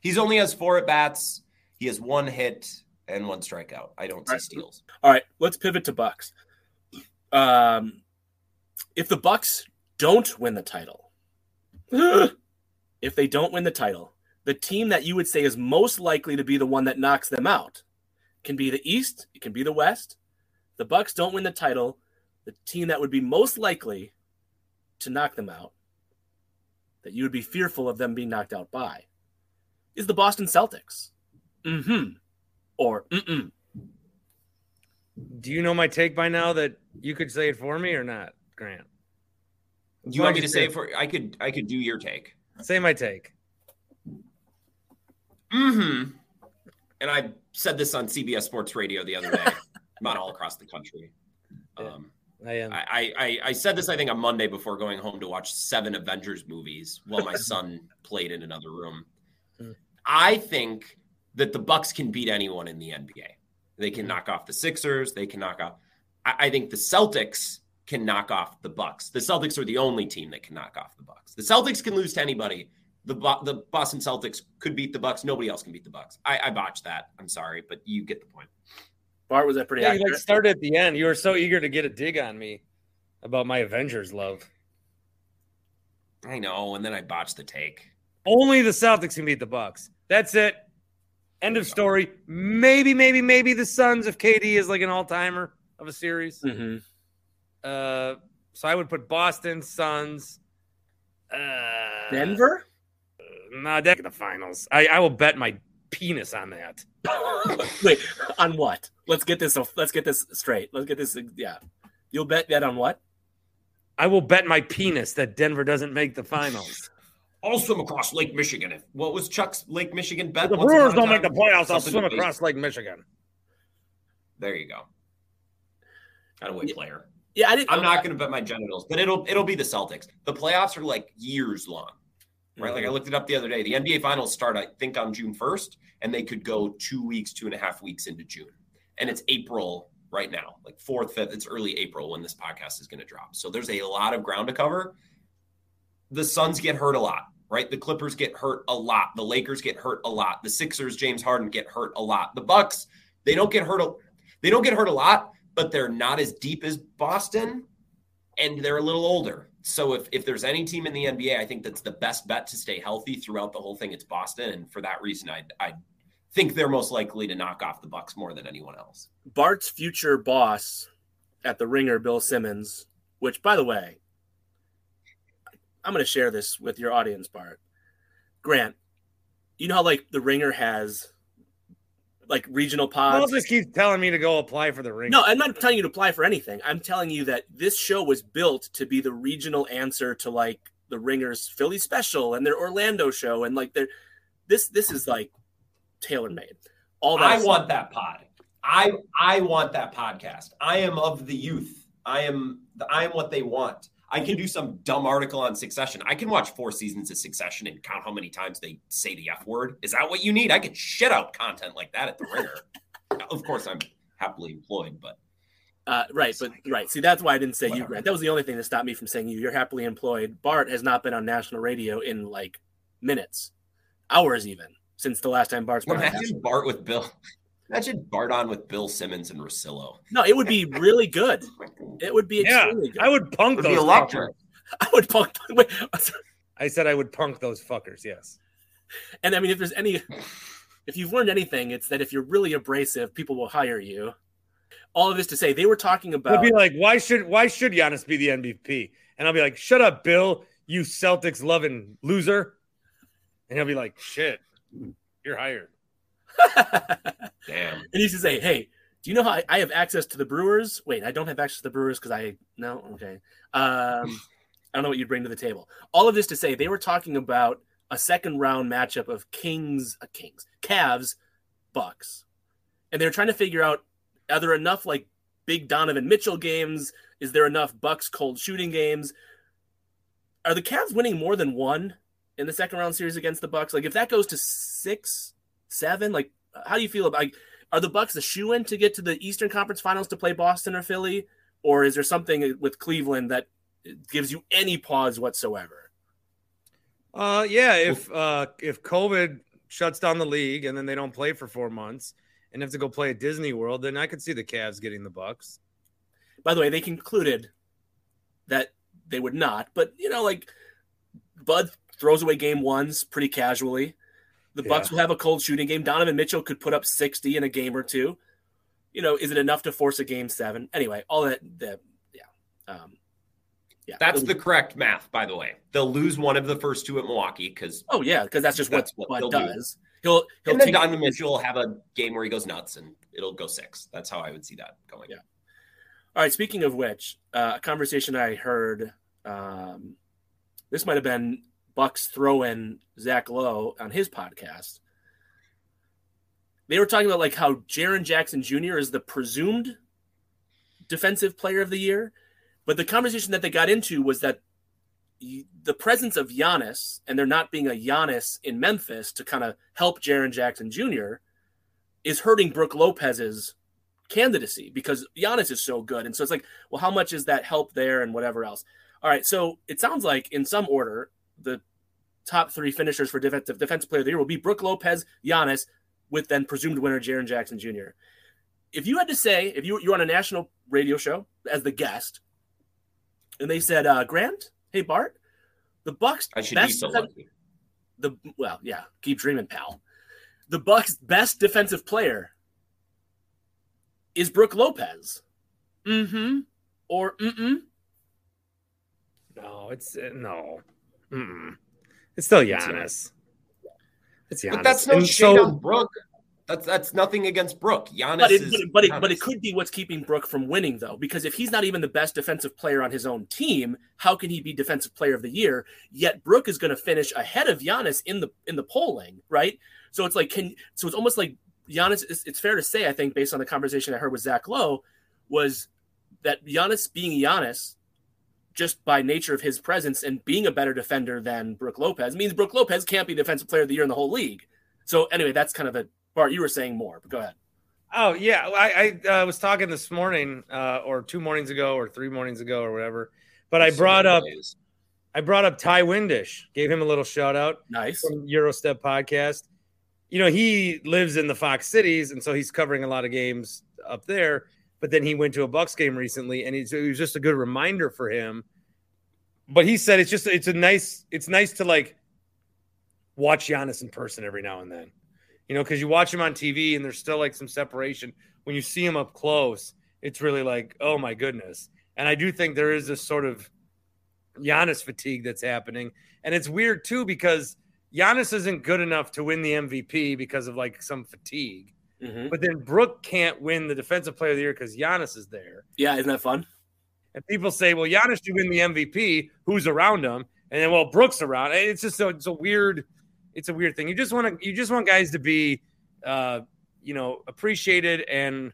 He's only has four at bats. He has one hit and one strikeout. I don't see steals. All right, let's pivot to Bucks. Um, if the Bucks don't win the title, if they don't win the title, the team that you would say is most likely to be the one that knocks them out can be the East, it can be the West, the Bucks don't win the title, the team that would be most likely to knock them out, that you would be fearful of them being knocked out by, is the Boston Celtics. Mm-hmm. Or mm-mm. Do you know my take by now that you could say it for me or not, Grant? Do you want me to say it for I could I could do your take. Say my take. Mm-hmm. And I said this on CBS Sports Radio the other day. not all across the country. Um, I am. I, I, I said this I think on Monday before going home to watch seven Avengers movies while my son played in another room. Hmm. I think that the Bucks can beat anyone in the NBA. They can hmm. knock off the Sixers. They can knock off. I, I think the Celtics can knock off the Bucks. The Celtics are the only team that can knock off the Bucks. The Celtics can lose to anybody. The the Boston Celtics could beat the Bucks. Nobody else can beat the Bucks. I, I botched that. I'm sorry, but you get the point. Bart, was that pretty? Yeah, you like started at the end. You were so eager to get a dig on me about my Avengers love. I know, and then I botched the take. Only the Celtics can beat the Bucks. That's it. End of story. Maybe, maybe, maybe the Suns if KD is like an all timer of a series. Mm-hmm. Uh, so I would put Boston Suns. Uh, Denver. Uh, nah, deck the finals. I, I will bet my penis on that. Wait, on what? Let's get this. Let's get this straight. Let's get this. Yeah, you'll bet that on what? I will bet my penis that Denver doesn't make the finals. I'll swim across Lake Michigan. What was Chuck's Lake Michigan bet? If the Brewers don't make the playoffs. I'll swim across Lake Michigan. There you go. Got a win player. Yeah, I didn't. I'm not going to bet my genitals, but it'll it'll be the Celtics. The playoffs are like years long right? Mm-hmm. Like I mm-hmm. looked it up the other day. The NBA finals start, I think, on June 1st, and they could go two weeks, two and a half weeks into June. And it's April right now, like fourth, fifth. It's early April when this podcast is going to drop. So there's a lot of ground to cover. The Suns get hurt a lot, right? The Clippers get hurt a lot. The Lakers get hurt a lot. The Sixers, James Harden get hurt a lot. The Bucks, they don't get hurt. A, they don't get hurt a lot, but they're not as deep as Boston, and they're a little older so if, if there's any team in the NBA, I think that's the best bet to stay healthy throughout the whole thing. It's Boston, and for that reason, I I think they're most likely to knock off the Bucks more than anyone else. Bart's future boss at the Ringer, Bill Simmons, which by the way, I'm going to share this with your audience, Bart. Grant, you know how like the Ringer has like regional pods. Paul just keeps telling me to go apply for the ring. No, I'm not telling you to apply for anything. I'm telling you that this show was built to be the regional answer to like the Ringers Philly special and their Orlando show and like their this this is like tailor made. All that I stuff. want that pod. I I want that podcast. I am of the youth. I am I am what they want. I can do some dumb article on Succession. I can watch four seasons of Succession and count how many times they say the F word. Is that what you need? I can shit out content like that at the ringer. of course, I'm happily employed, but uh, right, but right. See, that's why I didn't say Whatever. you, Grant. That was the only thing that stopped me from saying you. You're happily employed. Bart has not been on national radio in like minutes, hours, even since the last time Bart's. Imagine Bart with Bill. Imagine Bart on with Bill Simmons and Russillo. No, it would be really good. It would be yeah. Good. I would punk would those. Fuckers. I would punk. Wait, I said I would punk those fuckers. Yes. And I mean, if there's any, if you've learned anything, it's that if you're really abrasive, people will hire you all of this to say they were talking about. They'll be like, why should why should Giannis be the MVP? And I'll be like, shut up, Bill, you Celtics loving loser. And he'll be like, shit, you're hired. Damn. And he should say, hey, do you know how I, I, have access to the Brewers? Wait, I don't have access to the Brewers because I no okay. Um, I don't know what you'd bring to the table. All of this to say they were talking about a second round matchup of Kings, uh, Kings, Cavs, Bucks, and they're trying to figure out are there enough like big Donovan Mitchell games? Is there enough Bucks cold shooting games? Are the Cavs winning more than one in the second round series against the Bucks? Like if that goes to six, seven, like how do you feel about like, are the Bucks a shoe in to get to the Eastern Conference Finals to play Boston or Philly, or is there something with Cleveland that gives you any pause whatsoever? Uh, yeah. If uh, if COVID shuts down the league and then they don't play for four months, and have to go play at Disney World, then I could see the Cavs getting the Bucks. By the way, they concluded that they would not, but you know, like Bud throws away game ones pretty casually. The Bucks yeah. will have a cold shooting game. Donovan Mitchell could put up 60 in a game or two. You know, is it enough to force a game seven? Anyway, all that, that yeah. Um, yeah. That's the correct math, by the way. They'll lose one of the first two at Milwaukee because. Oh, yeah, because that's just that's what, what Bud does. Do. He'll he'll and then Donovan Mitchell will have a game where he goes nuts and it'll go six. That's how I would see that going. Yeah. All right. Speaking of which, uh, a conversation I heard. Um, this might have been Bucks throw in Zach Lowe on his podcast. They were talking about like how Jaren Jackson Jr. is the presumed defensive player of the year, but the conversation that they got into was that the presence of Giannis and there not being a Giannis in Memphis to kind of help Jaren Jackson Jr. is hurting Brook Lopez's candidacy because Giannis is so good. And so it's like, well, how much is that help there and whatever else? All right. So it sounds like in some order, the top three finishers for defensive defensive player of the year will be Brook Lopez, Giannis, with then presumed winner Jaren Jackson Jr. If you had to say, if you, you're on a national radio show as the guest, and they said, uh, Grant, Hey Bart, the Bucks. I should be so lucky. The well, yeah, keep dreaming, pal. The Bucks' best defensive player is Brook Lopez. Mm-hmm. Or mm-mm. No, it's uh, no. Mm-mm. It's still Giannis. It's Giannis. But that's no shade so, on Brook. That's that's nothing against Brook. Giannis but it, is, but, it, but, it, but it could be what's keeping Brook from winning, though, because if he's not even the best defensive player on his own team, how can he be defensive player of the year? Yet Brook is going to finish ahead of Giannis in the in the polling, right? So it's like can so it's almost like Giannis. It's, it's fair to say, I think, based on the conversation I heard with Zach Lowe, was that Giannis being Giannis just by nature of his presence and being a better defender than Brook Lopez means Brook Lopez can't be defensive player of the year in the whole league. So anyway, that's kind of the Bart, you were saying more, but go ahead. Oh yeah, I, I uh, was talking this morning, uh, or two mornings ago, or three mornings ago, or whatever. But I brought up. I brought up Ty Windish, gave him a little shout out. Nice from Eurostep podcast. You know, he lives in the Fox cities, and so he's covering a lot of games up there. But then he went to a Bucks game recently, and it was just a good reminder for him. But he said it's just it's a nice it's nice to like watch Giannis in person every now and then you know, because you watch him on TV and there's still like some separation. When you see him up close, it's really like, oh my goodness. And I do think there is this sort of Giannis fatigue that's happening. And it's weird too because Giannis isn't good enough to win the MVP because of like some fatigue. Mm-hmm. But then Brook can't win the defensive player of the year because Giannis is there. Yeah, isn't that fun? And people say, well, Giannis should win the MVP. Who's around him? And then, well, Brook's around. It's just so it's a weird – it's a weird thing. You just want to you just want guys to be uh, you know appreciated and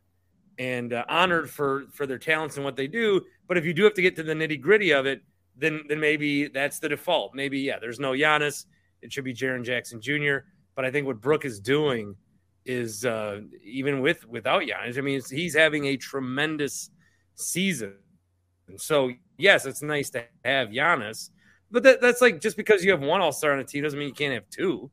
and uh, honored for for their talents and what they do. But if you do have to get to the nitty gritty of it, then then maybe that's the default. Maybe yeah, there's no Giannis. It should be Jaren Jackson Jr. But I think what Brook is doing is uh, even with without Giannis. I mean, he's having a tremendous season. And so yes, it's nice to have Giannis, but that, that's like just because you have one All Star on a team doesn't mean you can't have two.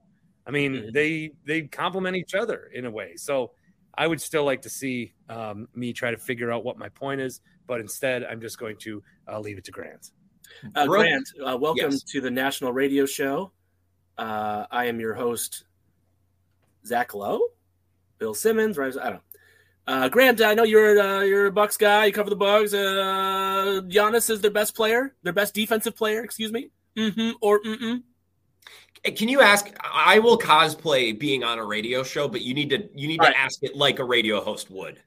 I mean, mm-hmm. they they complement each other in a way. So I would still like to see um, me try to figure out what my point is, but instead, I'm just going to uh, leave it to Grant. Uh, Grant, uh, welcome yes. to the National Radio Show. Uh, I am your host, Zach Lowe, Bill Simmons. Right? I don't know. Uh, Grant, I know you're uh, you're a Bucks guy. You cover the Bucks. Uh, Giannis is their best player, their best defensive player. Excuse me. Mm-hmm. Or mm-mm. Can you ask? I will cosplay being on a radio show, but you need to you need All to right. ask it like a radio host would.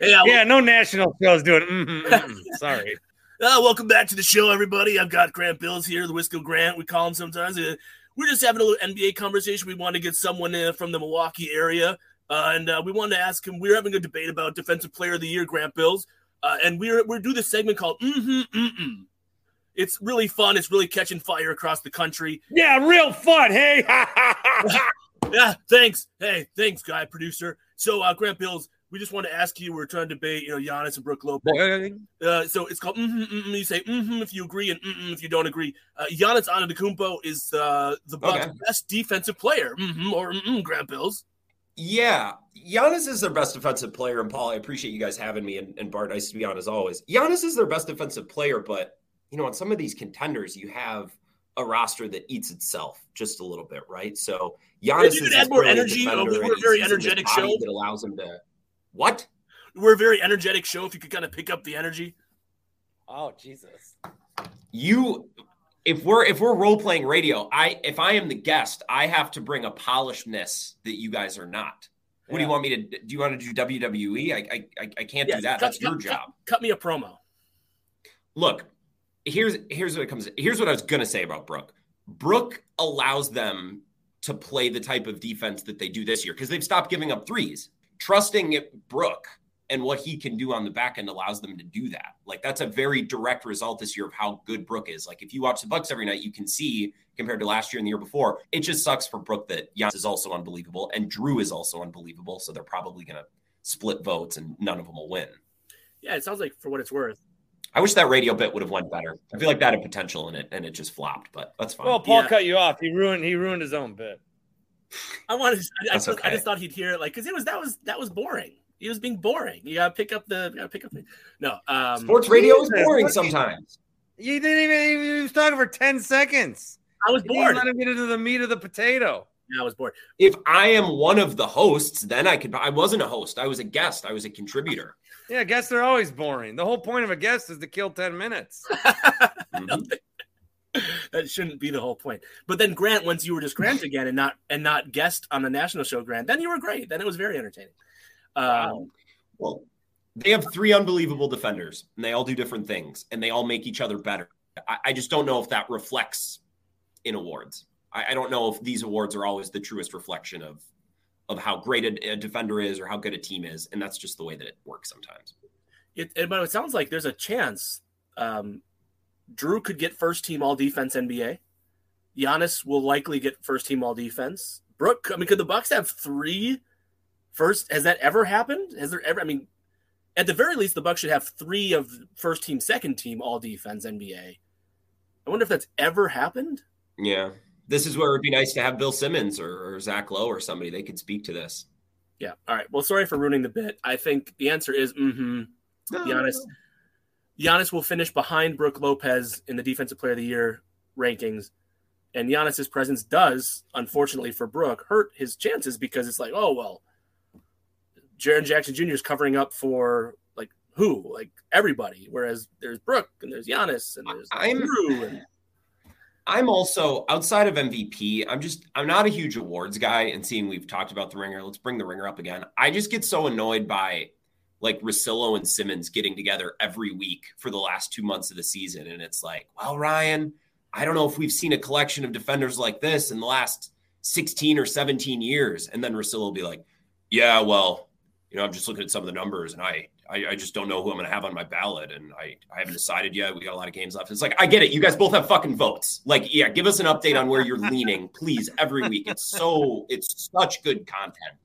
Yeah, yeah. No national shows doing. Mm-hmm, mm-hmm. Sorry. Uh, welcome back to the show, everybody. I've got Grant Bilse here, the Wisco Grant. We call him sometimes. Uh, we're just having a little NBA conversation. We want to get someone uh, from the Milwaukee area, uh, and uh, we wanted to ask him. We are having a debate about Defensive Player of the Year, Grant Bilse, uh, and we're we're doing this segment called Mm-hmm Mm-mm. It's really fun. It's really catching fire across the country. Yeah, real fun. Hey. yeah, thanks. Hey, thanks, guy producer. So, uh, Grant Bilse, we just want to ask you. We're trying to debate, you know, Giannis and Brook Lopez. Uh, so it's called mm-hmm, mm-hmm. You say mm-hmm if you agree and mm-hmm if you don't agree. Uh, Giannis Antetokounmpo is uh, the Bucks' okay. best defensive player, mm-hmm, or mm-hmm, Grant Bilse. Yeah, Giannis is their best defensive player, and Paul, I appreciate you guys having me, and, and Bart, nice to be on as always. Giannis is their best defensive player, but you know, on some of these contenders, you have a roster that eats itself just a little bit, right? So Giannis is add more energy. Oh, we were a very energetic show that allows him to what? We're a very energetic show. If you could kind of pick up the energy. Oh Jesus! You, if we're if we're role playing radio, I if I am the guest, I have to bring a polishedness that you guys are not. What yeah. do you want me to? Do you want to do WWE? I I I can't yes, do that. Cut, That's cut, your job. Cut, cut me a promo. Look, here's here's what it comes. Here's what I was gonna say about Brook. Brook allows them to play the type of defense that they do this year because they've stopped giving up threes. Trusting Brook and what he can do on the back end allows them to do that. Like that's a very direct result this year of how good Brook is. Like if you watch the Bucks every night, you can see compared to last year and the year before. It just sucks for Brook that Giannis is also unbelievable and Jrue is also unbelievable. So they're probably gonna split votes and none of them will win. Yeah, it sounds like for what it's worth, I wish that radio bit would have went better. I feel like that had potential in it, and it just flopped. But that's fine. Well, Paul yeah. cut you off. He ruined. He ruined his own bit. I wanted. I, I, just, okay. I just thought he'd hear it, like, because it was that was that was boring. He was being boring. You gotta pick up the. You gotta pick up the. No. Um, Sports radio is boring sometimes. You didn't even. He was talking for ten seconds. I was bored. Let him get into the meat of the potato. Yeah, I was bored. If I am one of the hosts, then I could. I wasn't a host. I was a guest. I was a contributor. Yeah, guests are always boring. The whole point of a guest is to kill 10 minutes. mm-hmm. that shouldn't be the whole point. But then Grant, once you were just Grant again and not and not guest on the national show, Grant, then you were great. Then it was very entertaining. Um, well, they have three unbelievable defenders, and they all do different things, and they all make each other better. I, I just don't know if that reflects in awards. I, I, don't know if these awards are always the truest reflection of of how great a, a, defender is or how good a team is, and that's just the way that it works sometimes. It, it but it sounds like there's a chance um, Jrue could get first team All Defense NBA. Giannis will likely get first team All Defense. Brook, I mean, could the Bucks have three first? Has that ever happened? Has there ever? I mean, at the very least, the Bucks should have three of first team, second team All Defense NBA. I wonder if that's ever happened. Yeah, this is where it would be nice to have Bill Simmons or, or Zach Lowe or somebody they could speak to this. Yeah. All right. Well, sorry for ruining the bit. I think the answer is mm-hmm. No. Giannis. Giannis will finish behind Brook Lopez in the Defensive Player of the Year rankings. And Giannis's presence does, unfortunately for Brook, hurt his chances because it's like, oh well, Jaren Jackson Jr. is covering up for like who? Like everybody. Whereas there's Brook and there's Giannis and there's I'm, Jrue and I'm also outside of MVP. I'm just I'm not a huge awards guy. And seeing we've talked about the ringer, let's bring the ringer up again. I just get so annoyed by like Russillo and Simmons getting together every week for the last two months of the season, and it's like, well, Ryan, I don't know if we've seen a collection of defenders like this in the last 16 or 17 years. And then Russillo will be like, yeah, well, you know, I'm just looking at some of the numbers, and I I, I just don't know who I'm going to have on my ballot, and I, I haven't decided yet. We got a lot of games left. It's like I get it. You guys both have fucking votes. Like, yeah, give us an update on where you're leaning, please, every week. It's so it's such good content.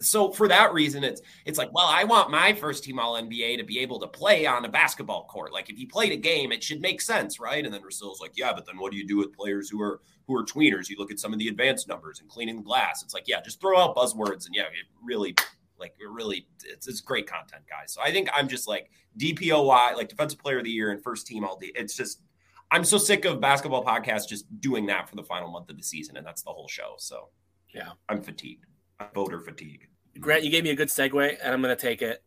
So for that reason, it's it's like, well, I want my first team all NBA to be able to play on a basketball court. Like if you played a game, it should make sense, right? And then Russillo's like, yeah, but then what do you do with players who are who are tweeners? You look at some of the advanced numbers and cleaning glass. It's like, yeah, just throw out buzzwords and yeah, it really like it really it's, it's great content, guys. So I think I'm just like DPOY, like defensive player of the year and first team all day. It's just I'm so sick of basketball podcasts just doing that for the final month of the season, and that's the whole show. So yeah, I'm fatigued voter fatigue. Grant, you gave me a good segue, and I'm going to take it.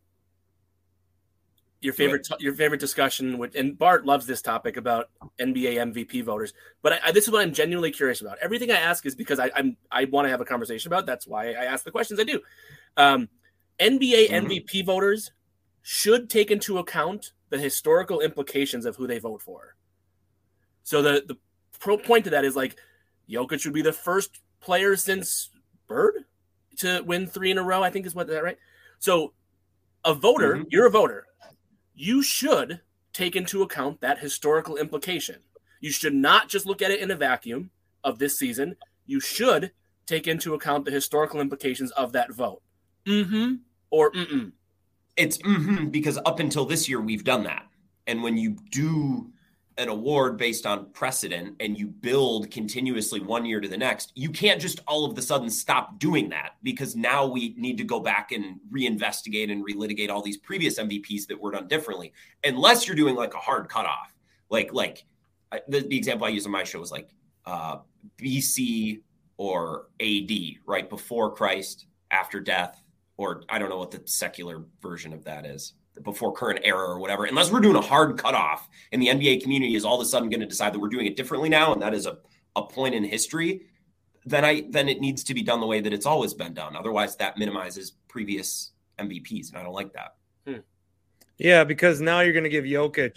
Your favorite, your favorite discussion, with, and Bart loves this topic about NBA MVP voters. But I, I, this is what I'm genuinely curious about. Everything I ask is because I, I'm I want to have a conversation about. That's why I ask the questions I do. Um, NBA mm-hmm. MVP voters should take into account the historical implications of who they vote for. So the the pro point to that is like Jokic would be the first player since Bird to win three in a row. I think is what that right. So, a voter, mm-hmm. you're a voter. You should take into account that historical implication. You should not just look at it in a vacuum of this season. You should take into account the historical implications of that vote. Mm-hmm. Or mm-mm. It's mm-hmm because up until this year we've done that. And when you do an award based on precedent and you build continuously one year to the next, you can't just all of the sudden stop doing that because now we need to go back and reinvestigate and relitigate all these previous MVPs that were done differently. Unless you're doing like a hard cutoff, like like the, the example I use on my show is like uh, BC or AD, right before Christ, after death, or I don't know what the secular version of that is before current era or whatever, unless we're doing a hard cutoff and the NBA community is all of a sudden going to decide that we're doing it differently now, and that is a, a point in history, then I then it needs to be done the way that it's always been done. Otherwise, that minimizes previous MVPs, and I don't like that. Hmm. Yeah, because now you're going to give Jokic.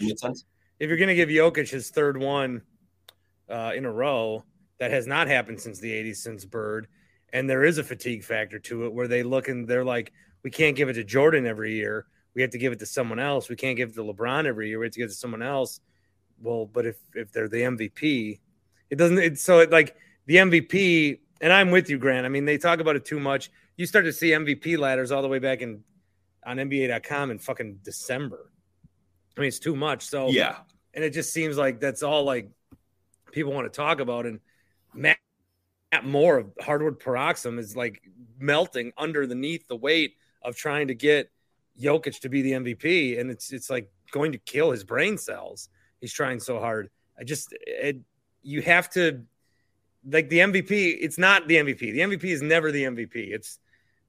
If you're going to give Jokic his third one uh, in a row, that has not happened since the '80s, since Bird, and there is a fatigue factor to it, where they look and they're like, we can't give it to Jordan every year we have to give it to someone else. We can't give it to LeBron every year. We have to give it to someone else. Well, but if if they're the MVP, it doesn't. It's so it, like the MVP. And I'm with you, Grant. I mean, they talk about it too much. You start to see MVP ladders all the way back in on NBA.com in fucking December. I mean, it's too much. So yeah, and it just seems like that's all like people want to talk about. And Matt, Moore of Hardwood Paroxysm is like melting underneath the weight of trying to get Jokic to be the MVP, and it's it's like going to kill his brain cells. He's trying so hard. I just it, you have to like the MVP. It's not the MVP. The MVP is never the MVP. It's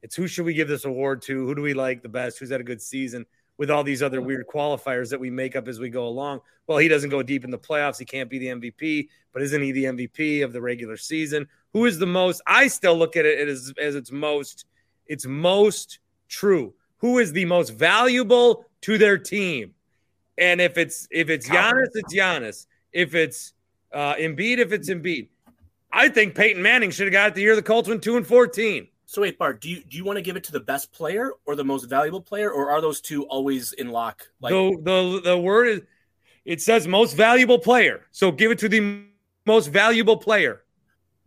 it's who should we give this award to? Who do we like the best? Who's had a good season? With all these other weird qualifiers that we make up as we go along. Well, he doesn't go deep in the playoffs. He can't be the MVP, but isn't he the MVP of the regular season? Who is the most? I still look at it as, as its most, it's most true who is the most valuable to their team. And if it's if it's Giannis, it's Giannis. If it's uh, Embiid, if it's Embiid, I think Peyton Manning should have got it the year the Colts went two and fourteen. So wait, Bart, do you do you want to give it to the best player or the most valuable player, or are those two always in lock? Like the the the word is it says most valuable player, so give it to the most valuable player.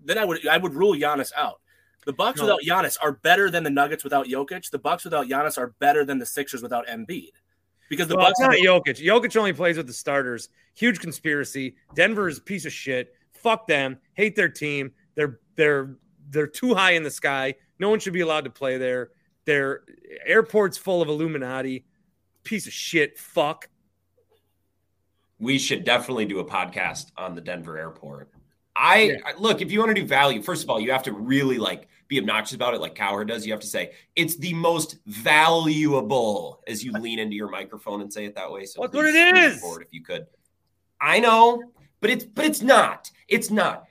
Then I would I would rule Giannis out. The Bucks no. without Giannis are better than the Nuggets without Jokic. The Bucks without Giannis are better than the Sixers without Embiid. Because the well, Bucks not Jokic. Jokic only plays with the starters. Huge conspiracy. Denver is a piece of shit. Fuck them. Hate their team. They're they're they're too high in the sky. No one should be allowed to play there. Their airport's full of Illuminati. Piece of shit. Fuck. We should definitely do a podcast on the Denver airport. I yeah. look, if you want to do value, first of all, you have to really like be obnoxious about it like Cowherd does. You have to say it's the most valuable as you lean into your microphone and say it that way. So that's what it is. Forward if you could. I know, but it's but it's not. It's not.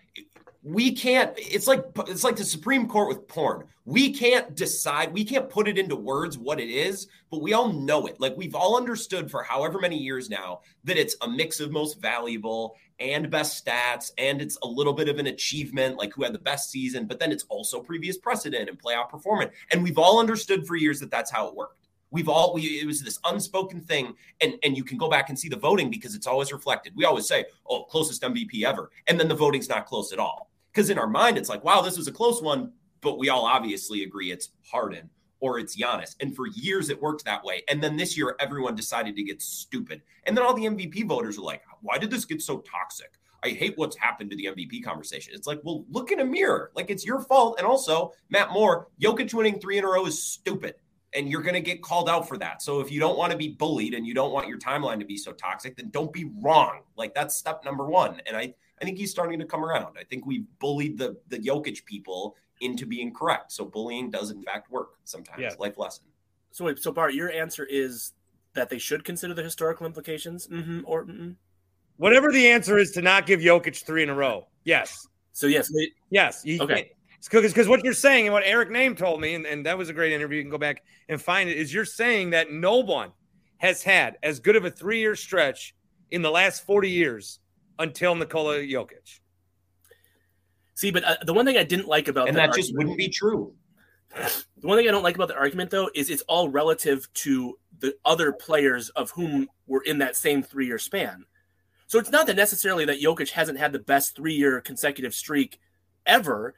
We can't. It's like it's like the Supreme Court with porn. We can't decide. We can't put it into words what it is, but we all know it. Like we've all understood for however many years now that it's a mix of most valuable and best stats, and it's a little bit of an achievement, like who had the best season, but then it's also previous precedent and playoff performance. And we've all understood for years that that's how it worked. We've all we it was this unspoken thing, and and you can go back and see the voting because it's always reflected. We always say, "Oh, closest MVP ever," and then the voting's not close at all because in our mind it's like, "Wow, this was a close one," but we all obviously agree it's Harden or it's Giannis. And for years it worked that way. And then this year everyone decided to get stupid. And then all the MVP voters are like, why did this get so toxic? I hate what's happened to the MVP conversation. It's like, well, look in a mirror. Like it's your fault. And also, Matt Moore, Jokic winning three in a row is stupid. And you're going to get called out for that. So if you don't want to be bullied and you don't want your timeline to be so toxic, then don't be wrong. Like that's step number one. And I, I think he's starting to come around. I think we bullied the the Jokic people into being correct. So bullying does in fact work sometimes. Yeah. Life lesson. So wait, so Bart, your answer is that they should consider the historical implications, mm-hmm, or mm-hmm. whatever the answer is to not give Jokic three in a row. Yes. So yes, they, yes. You, okay. Because what you're saying and what Eric Nehm told me, and, and that was a great interview. You can go back and find it. Is you're saying that no one has had as good of a three year stretch in the last 40 years until Nikola Jokic. See, but uh, the one thing I didn't like about and that argument, just wouldn't be true. The one thing I don't like about the argument, though, is it's all relative to the other players of whom were in that same three year span. So it's not that necessarily that Jokic hasn't had the best three year consecutive streak ever.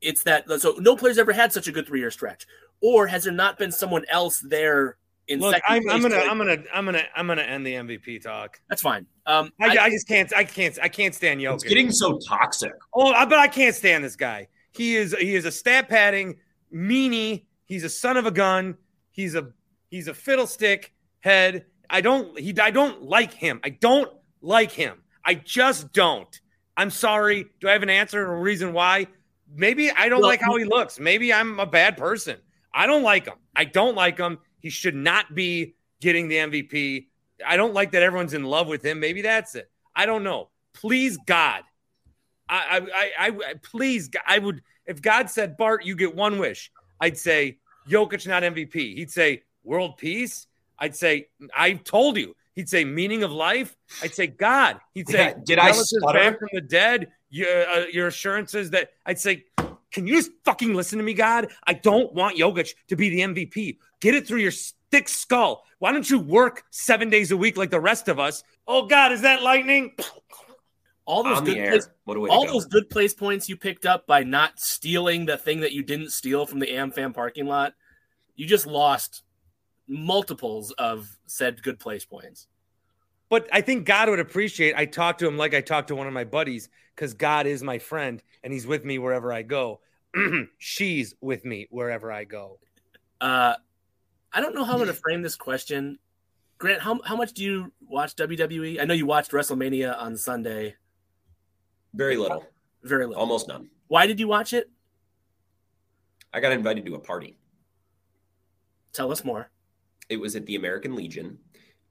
It's that so no player's ever had such a good three year stretch, or has there not been someone else there in Look, I'm, I'm, gonna, I'm gonna, I'm gonna, I'm gonna end the MVP talk. That's fine. Um, I, I, I just can't, I can't, I can't stand Jokic. It's getting so toxic. Oh, but I can't stand this guy. He is, he is a stat padding meanie. He's a son of a gun. He's a, he's a fiddlestick head. I don't, he, I don't like him. I don't like him. I just don't. I'm sorry. Do I have an answer or a reason why? Maybe I don't well, like how he looks. Maybe I'm a bad person. I don't like him. I don't like him. He should not be getting the MVP. I don't like that everyone's in love with him. Maybe that's it. I don't know. Please, God. I, I, I, I please, I would, if God said, Bart, you get one wish, I'd say, Jokic, not MVP. He'd say, world peace. I'd say, I told you. He'd say, meaning of life. I'd say, God. He'd say, yeah, did I stutter? from the dead? Your, uh, your assurances that I'd say, can you just fucking listen to me, God? I don't want Jokic to be the MVP. Get it through your thick skull. Why don't you work seven days a week like the rest of us? Oh God, is that lightning? All those good place, all those good place points you picked up by not stealing the thing that you didn't steal from the AmFam parking lot, you just lost multiples of said good place points. But I think God would appreciate. I talk to him like I talk to one of my buddies because God is my friend and He's with me wherever I go. She's with me wherever I go. Uh, I don't know how I'm going to frame this question. Grant, how, how much do you watch WWE? I know you watched WrestleMania on Sunday. Very little. Very little. Almost none. Why did you watch it? I got invited to a party. Tell us more. It was at the American Legion.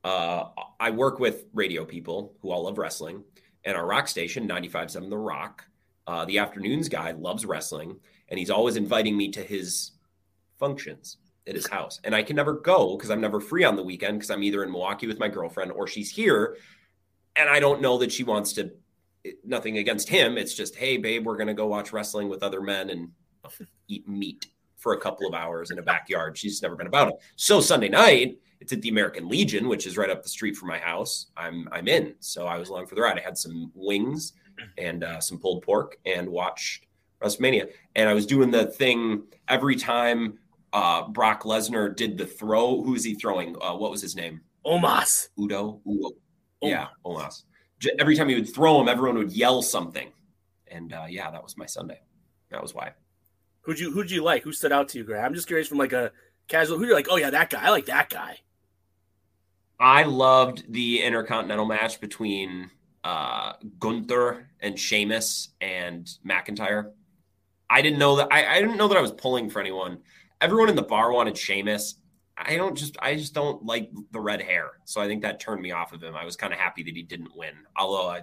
Uh, I work with radio people who all love wrestling, and our rock station, 95.7 The Rock, uh, the afternoons guy loves wrestling, and he's always inviting me to his functions at his house. And I can never go because I'm never free on the weekend because I'm either in Milwaukee with my girlfriend or she's here. And I don't know that she wants to, nothing against him. It's just, hey, babe, we're going to go watch wrestling with other men and eat meat for a couple of hours in a backyard. She's never been about it. So Sunday night, it's at the American Legion, which is right up the street from my house. I'm I'm in, so I was along for the ride. I had some wings and uh, some pulled pork and watched WrestleMania. And I was doing the thing every time uh, Brock Lesnar did the throw. Who is he throwing? Uh, what was his name? Omos. Udo. Udo. Yeah, Omos. Every time he would throw him, everyone would yell something. And uh, yeah, that was my Sunday. That was why. Who'd you Who'd you like? Who stood out to you, Graham? I'm just curious from like a casual. Who you're like? Oh yeah, that guy. I like that guy. I loved the Intercontinental match between uh, Gunther and Sheamus and McIntyre. I didn't know that. I, I didn't know that I was pulling for anyone everyone in the bar wanted Sheamus. I don't just I just don't like the red hair. So I think that turned me off of him. I was kind of happy that he didn't win. Although I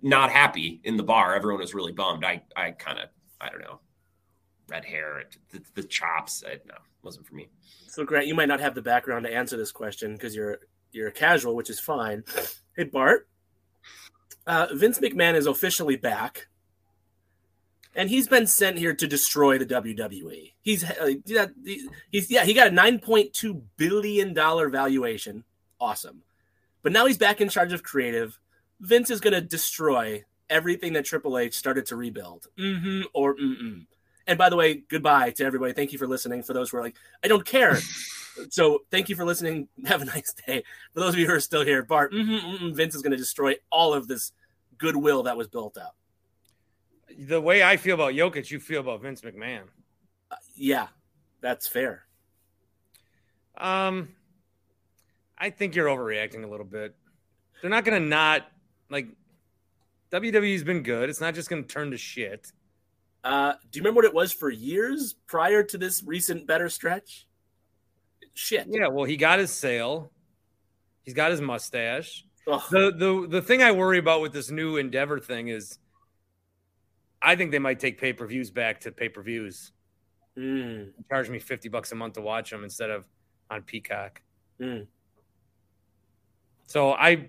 not happy in the bar. Everyone was really bummed. I I kind of I don't know. Red hair, the, the chops, I, no, wasn't for me. So Grant, you might not have the background to answer this question because you're you're casual, which is fine. Hey Bart, uh, Vince McMahon is officially back. And he's been sent here to destroy the WWE. He's uh, yeah, he's yeah, he got a 9.2 billion dollar valuation. Awesome. But now he's back in charge of creative. Vince is going to destroy everything that Triple H started to rebuild. Mm-hmm or mm-mm. And by the way, goodbye to everybody. Thank you for listening. For those who are like, I don't care. so thank you for listening. Have a nice day. For those of you who are still here, Bart, mm-hmm, mm-hmm, Vince is going to destroy all of this goodwill that was built up. The way I feel about Jokic, you feel about Vince McMahon. Uh, yeah, that's fair. Um, I think you're overreacting a little bit. They're not going to not like WWE's been good. It's not just going to turn to shit. Uh, do you remember what it was for years prior to this recent better stretch? Shit. Yeah, well, he got his sale. He's got his mustache. The the the thing I worry about with this new Endeavor thing is I think they might take pay-per-views back to pay-per-views. Mm. Charge me 50 bucks a month to watch them instead of on Peacock. Mm. So I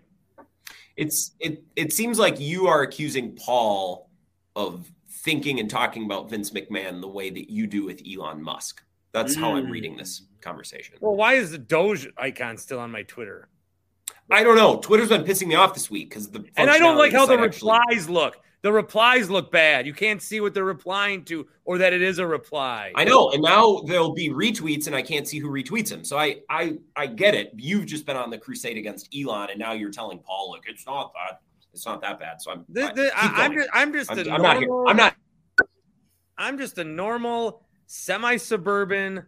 it's it it seems like you are accusing Paul of thinking and talking about Vince McMahon the way that you do with Elon Musk. That's mm. how I'm reading this conversation. Well, why is the Doge icon still on my Twitter? I don't know. Twitter's been pissing me off this week because the and I don't like how the replies actually... look. The replies look bad. You can't see what they're replying to, or that it is a reply. I know, and now there'll be retweets, and I can't see who retweets them. So I, I, I get it. You've just been on the crusade against Elon, and now you're telling Paul, look, it's not that, it's not that bad. So I'm, the, the, I, am just, I'm just, I'm, a I'm normal, not here. I'm not. I'm just a normal, semi-suburban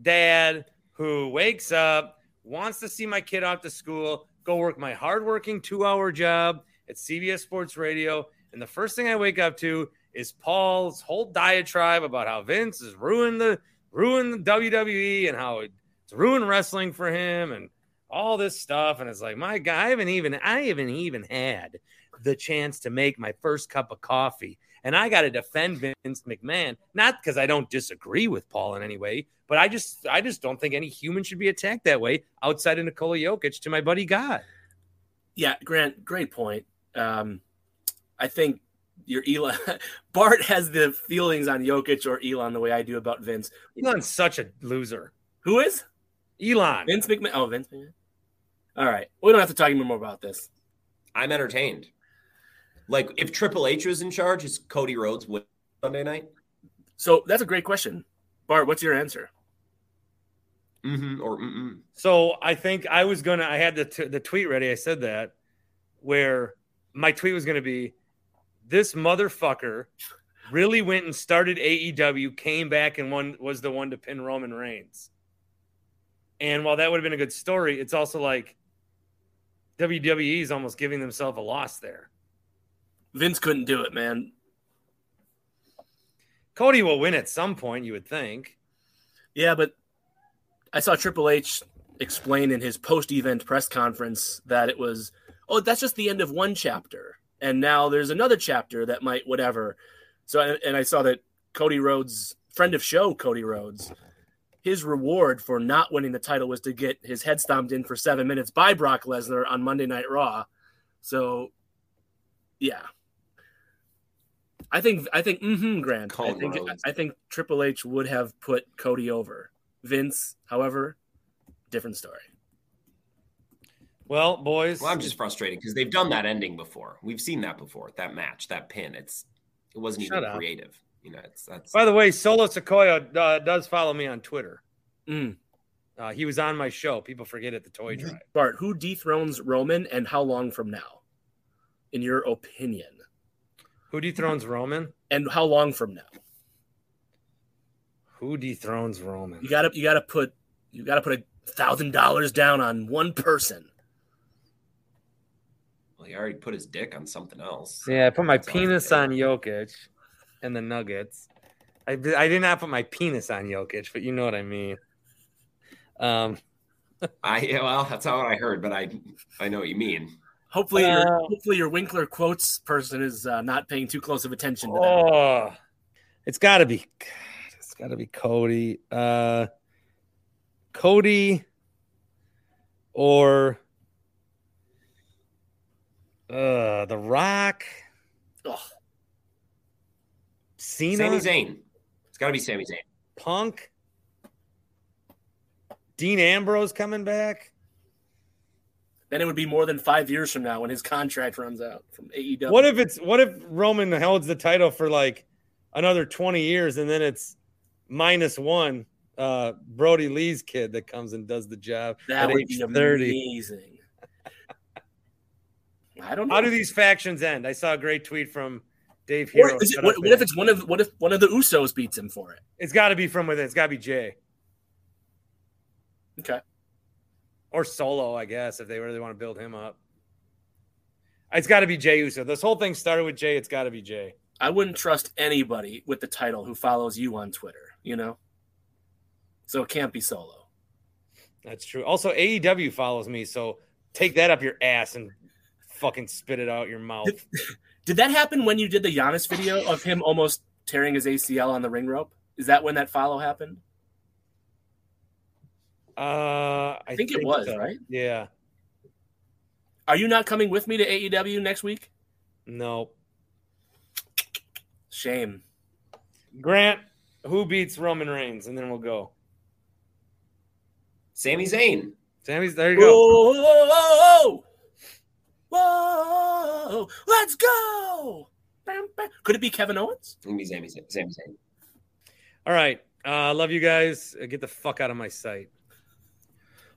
dad who wakes up wants to see my kid off to school, go work my hardworking two hour job at CBS Sports Radio. And the first thing I wake up to is Paul's whole diatribe about how Vince has ruined the ruined the WWE and how it's ruined wrestling for him and all this stuff. And it's like, my God, I haven't even I haven't even had the chance to make my first cup of coffee. And I got to defend Vince McMahon, not because I don't disagree with Paul in any way, but I just I just don't think any human should be attacked that way outside of Nikola Jokic to my buddy God. Yeah, Grant, great point. Um, I think your Elon Bart has the feelings on Jokic or Elon the way I do about Vince. Elon's such a loser. Who is? Elon. Vince McMahon. Oh, Vince McMahon. All right. We don't have to talk anymore about this. I'm entertained. Like if Triple H was in charge, is Cody Rhodes win Sunday night? So that's a great question. Bart, what's your answer? Mm-hmm, or mm-mm. So I think I was gonna. I had the t- the tweet ready. I said that where my tweet was gonna be, this motherfucker really went and started AEW, came back and one was the one to pin Roman Reigns. And while that would have been a good story, it's also like WWE is almost giving themselves a loss there. Vince couldn't do it, man. Cody will win at some point, you would think. Yeah, but I saw Triple H explain in his post-event press conference that it was, oh, that's just the end of one chapter, and now there's another chapter that might whatever. So, and I saw that Cody Rhodes, friend of show, Cody Rhodes, his reward for not winning the title was to get his head stomped in for seven minutes by Brock Lesnar on Monday Night Raw. So, yeah, I think I think mm-hmm, Grant. I think I think Triple H would have put Cody over. Vince, however, different story. Well, boys, well, I'm just frustrated because they've done that ending before. We've seen that before. That match, that pin. It's it wasn't even up. creative. You know, it's that's. By the way, Solo Sikoa uh, does follow me on Twitter. Mm. Uh, he was on my show. People forget it. The toy drive. Bart, who dethrones Roman, and how long from now? In your opinion, who dethrones Roman? And how long from now? Who dethrones Roman? You gotta you gotta put you gotta put a thousand dollars down on one person. Well, he already put his dick on something else. Yeah, I put my That's penis on Jokic and the Nuggets. I, I did not put my penis on Jokic, but you know what I mean. Um, I well, that's not what I heard, but I I know what you mean. Hopefully, uh, your, hopefully your Winkler quotes person is uh, not paying too close of attention to that. Oh, it's got to be it's got to be Cody. Uh, Cody or uh, The Rock. Ugh. Cena, Sami Zayn. It's got to be Sami Zayn. Punk, Dean Ambrose coming back. Then it would be more than five years from now when his contract runs out from AEW. What if it's what if Roman holds the title for like another 20 years and then it's minus one uh Brodie Lee's kid that comes and does the job that at would age be 30. amazing. I don't know. How do these factions end? I saw a great tweet from Dave Hero. it, what, what if it's one of what if one of the Usos beats him for it? It's got to be from within. It's got to be Jay Okay. Or Solo, I guess, if they really want to build him up. It's got to be Jay Uso. This whole thing started with Jay. It's got to be Jay. I wouldn't trust anybody with the title who follows you on Twitter, you know? So it can't be solo. That's true. Also, AEW follows me, so take that up your ass and fucking spit it out your mouth. Did that happen when you did the Giannis video of him almost tearing his ACL on the ring rope? Is that when that follow happened? Uh, I, think it was, right? Yeah. Are you not coming with me to AEW next week? No. Shame. Grant, who beats Roman Reigns, and then we'll go. Sami Zayn. Sammy's there. You go. Whoa, whoa, whoa, whoa, let's go. Bam, bam. Could it be Kevin Owens? It's gonna be Sami Zayn. Sami Zayn. All right. Uh, love you guys. Get the fuck out of my sight.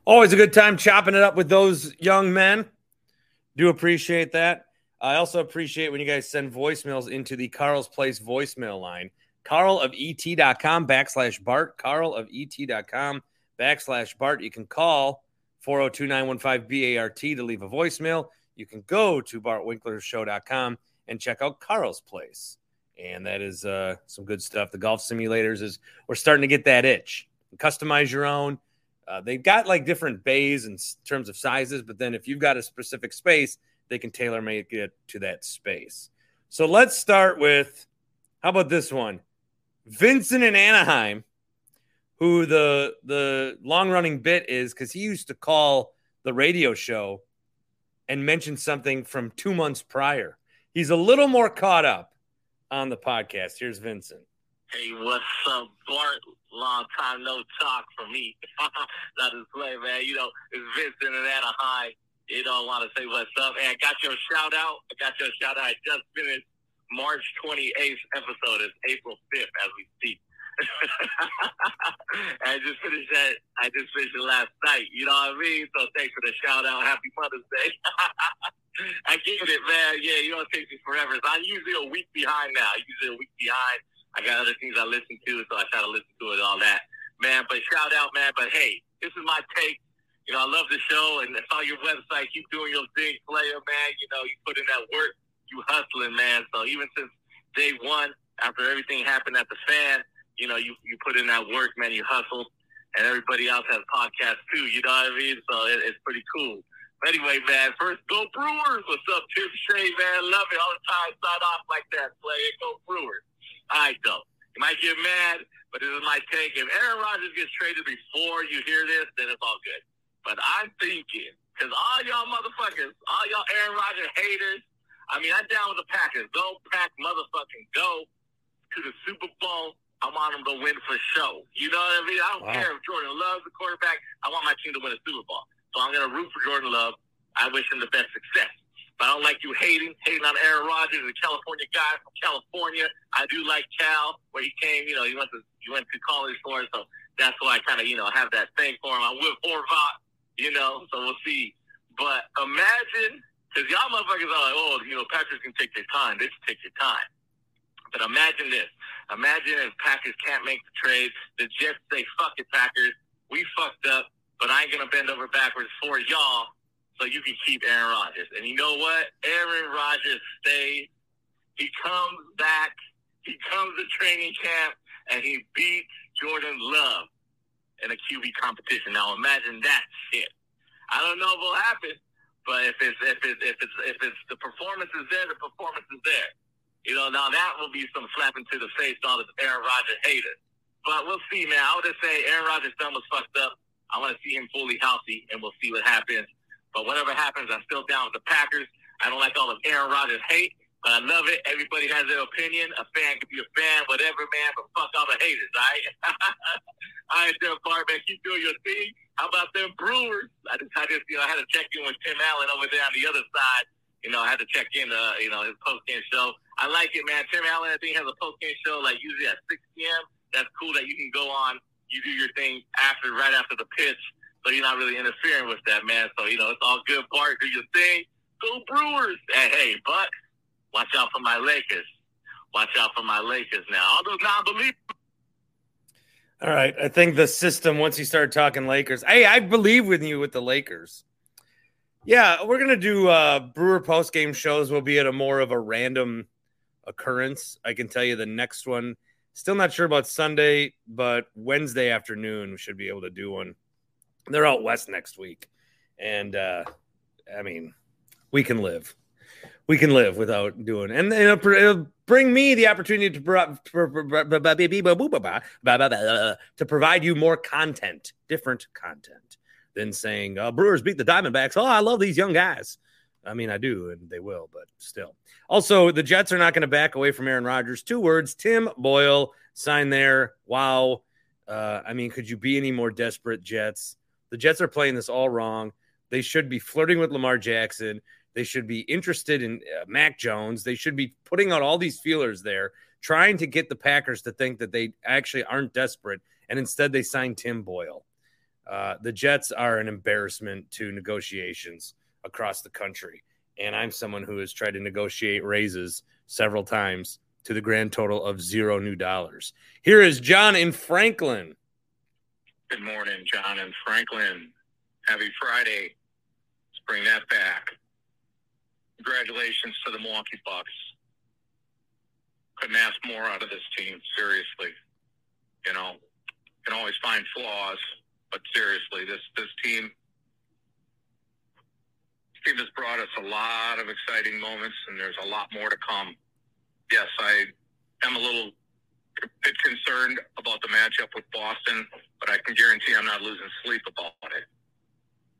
Always a good time chopping it up with those young men. Do appreciate that. I also appreciate when you guys send voicemails into the Carl's Place voicemail line. Carl of et.com backslash Bart. Carl of et.com backslash Bart. You can call 402 915 BART to leave a voicemail. You can go to bartwinklershow.com and check out Carl's Place. And that is uh, some good stuff. The golf simulators is we're starting to get that itch. Customize your own. Uh, they've got like different bays in terms of sizes, but then if you've got a specific space, they can tailor make it to that space. So let's start with how about this one? Vincent in Anaheim, who the the long running bit is because he used to call the radio show and mention something from two months prior. He's a little more caught up on the podcast. Here's Vincent. Hey, what's up, Bart? Long time no talk for me. Not to play, man. You know, it's Vincent in Anaheim. You don't want to say what's up. Hey, I got your shout out. I got your shout out. I just finished March 28th episode. It's April 5th as we speak. I just finished that. I just finished it last night. You know what I mean? So thanks for the shout out. Happy Mother's Day. I get it, man. Yeah, you know it takes me forever. So I'm usually a week behind now. Usually a week behind. I got other things I listen to, so I try to listen to it all that, man. But shout out, man. But hey, this is my take. You know, I love the show, and it's on your website. Keep doing your thing, player, man. You know, you put in that work, you hustling, man. So even since day one, after everything happened at the fan, you know, you you put in that work, man. You hustled, and everybody else has podcasts too. You know what I mean? So it, it's pretty cool. But anyway, man, first go Brewers. What's up, Tim Shea, man? Love it all the time. Start off like that, play it. Go Brewers. All right, though. You might get mad, but this is my take. If Aaron Rodgers gets traded before you hear this, then it's all good. But I'm thinking, because all y'all motherfuckers, all y'all Aaron Rodgers haters, I mean, I'm down with the Packers. Go, Pack, motherfucking go to the Super Bowl. I want them to win for show. You know what I mean? I don't Wow. care if Jordan Love's the quarterback. I want my team to win a Super Bowl. So I'm going to root for Jordan Love. I wish him the best success. But I don't like you hating, hating on Aaron Rodgers, a California guy from California. I do like Cal, where he came. You know, he went to he went to college for it, so that's why I kind of you know have that thing for him. I'm with Horvat, you know, so we'll see. But imagine, because y'all motherfuckers are like, oh, you know, Packers can take their time. They take their time. But imagine this. Imagine if Packers can't make the trade. The Jets say, fuck it, Packers. We fucked up, but I ain't going to bend over backwards for y'all so you can keep Aaron Rodgers. And you know what? Aaron Rodgers stays. He comes back. He comes to training camp, and he beats Jordan Love in a QB competition. Now imagine that shit. I don't know if it'll happen, but if it's if it's if it's if it's the performance is there, the performance is there. You know, now that will be some slapping to the face to all the Aaron Rodgers haters. But we'll see, man. I would just say Aaron Rodgers' thumb was fucked up. I want to see him fully healthy, and we'll see what happens. But whatever happens, I'm still down with the Packers. I don't like all of Aaron Rodgers' hate, But I love it. Everybody has their opinion. A fan can be a fan, whatever, man. But fuck all the haters, all right? all right, there, Bart, man. Keep doing your thing. How about them Brewers? I just, I just, you know, I had to check in with Tim Allen over there on the other side. You know, I had to check in, uh, you know, his post game show. I like it, man. Tim Allen, I think, has a post game show like usually at 6 p.m. That's cool that you can go on. You do your thing after, right after the pitch, so you're not really interfering with that, man. So you know, it's all good. Bart, do your thing. Go Brewers. And hey, Buck, watch out for my Lakers. Watch out for my Lakers now. All those non-believers. All right. I think the system, once you start talking Lakers, hey, I believe with you with the Lakers. Yeah, we're gonna do uh Brewer post game shows We'll be at a more of a random occurrence. I can tell you the next one. Still not sure about Sunday, but Wednesday afternoon we should be able to do one. They're out west next week. And uh I mean, we can live. We can live without doing and it'll, it'll bring me the opportunity to, to provide you more content, different content than saying uh, Brewers beat the Diamondbacks. Oh, I love these young guys. I mean, I do, and they will, but still. Also, the Jets are not going to back away from Aaron Rodgers. Two words: Tim Boyle sign there. Wow. Uh, I mean, could you be any more desperate, Jets? The Jets are playing this all wrong. They should be flirting with Lamar Jackson. They should be interested in uh, Mac Jones. They should be putting out all these feelers there, trying to get the Packers to think that they actually aren't desperate, and instead they sign Tim Boyle. Uh, the Jets are an embarrassment to negotiations across the country. And I'm someone who has tried to negotiate raises several times to the grand total of zero new dollars. Here is John in Franklin. Good morning, John and Franklin. Happy Friday. Let's bring that back. Congratulations to the Milwaukee Bucks. Couldn't ask more out of this team, seriously. You know, can always find flaws, but seriously, this this team this team has brought us a lot of exciting moments, and there's a lot more to come. Yes, I am a little bit concerned about the matchup with Boston, but I can guarantee I'm not losing sleep about it.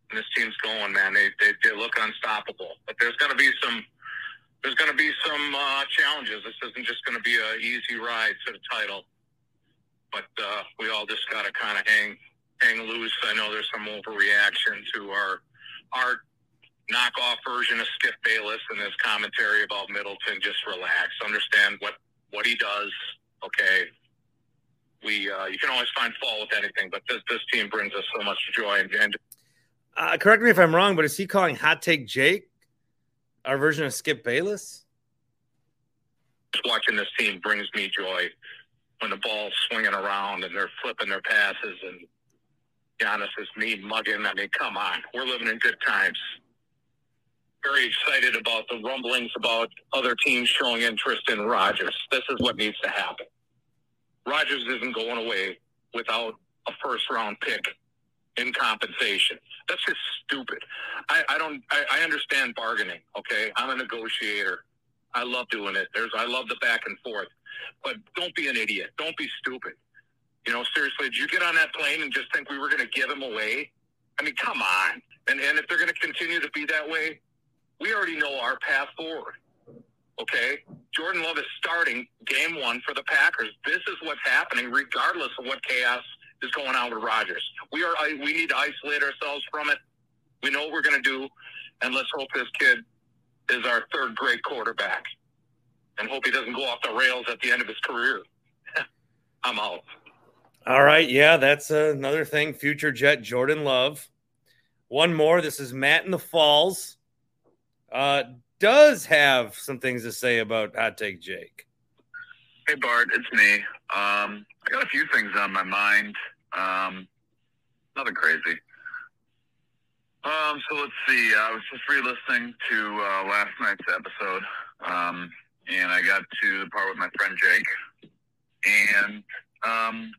And this team's going, man. They they, they look unstoppable, but there's going to be some there's going to be some uh, challenges. This isn't just going to be an easy ride to the title, but uh, we all just got to kind of hang hang loose. I know there's some overreaction to our our knockoff version of Skip Bayless and his commentary about Middleton. Just relax, understand what what he does. Okay, we uh, you can always find fault with anything, but this this team brings us so much joy. And, and uh, correct me if I'm wrong, but is he calling Hot Take Jake our version of Skip Bayless? Just watching this team brings me joy when the ball's swinging around and they're flipping their passes and Giannis is me mugging. I mean, come on, we're living in good times. Very excited about the rumblings about other teams showing interest in Rodgers. This is what needs to happen. Rodgers isn't going away without a first round pick in compensation. That's just stupid. I, I don't. I, I understand bargaining. Okay, I'm a negotiator. I love doing it. There's. I love the back and forth. But don't be an idiot. Don't be stupid. You know, seriously, did you get on that plane and just think we were going to give him away? I mean, come on. And and if they're going to continue to be that way, we already know our path forward. Okay, Jordan Love is starting game one for the Packers. This is what's happening, regardless of what chaos is going on with Rodgers. We are we need to isolate ourselves from it. We know what we're going to do, and let's hope this kid is our third great quarterback, and hope he doesn't go off the rails at the end of his career. I'm out. All right, yeah, that's another thing. Future Jet Jordan Love. One more. This is Matt in the Falls. Uh, does have some things to say about Hot Take Jake. Hey Bart, it's me. Um, I got a few things on my mind. Um, nothing crazy. Um, so let's see. I was just re-listening to uh, last night's episode, um, and I got to the part with my friend Jake, and um,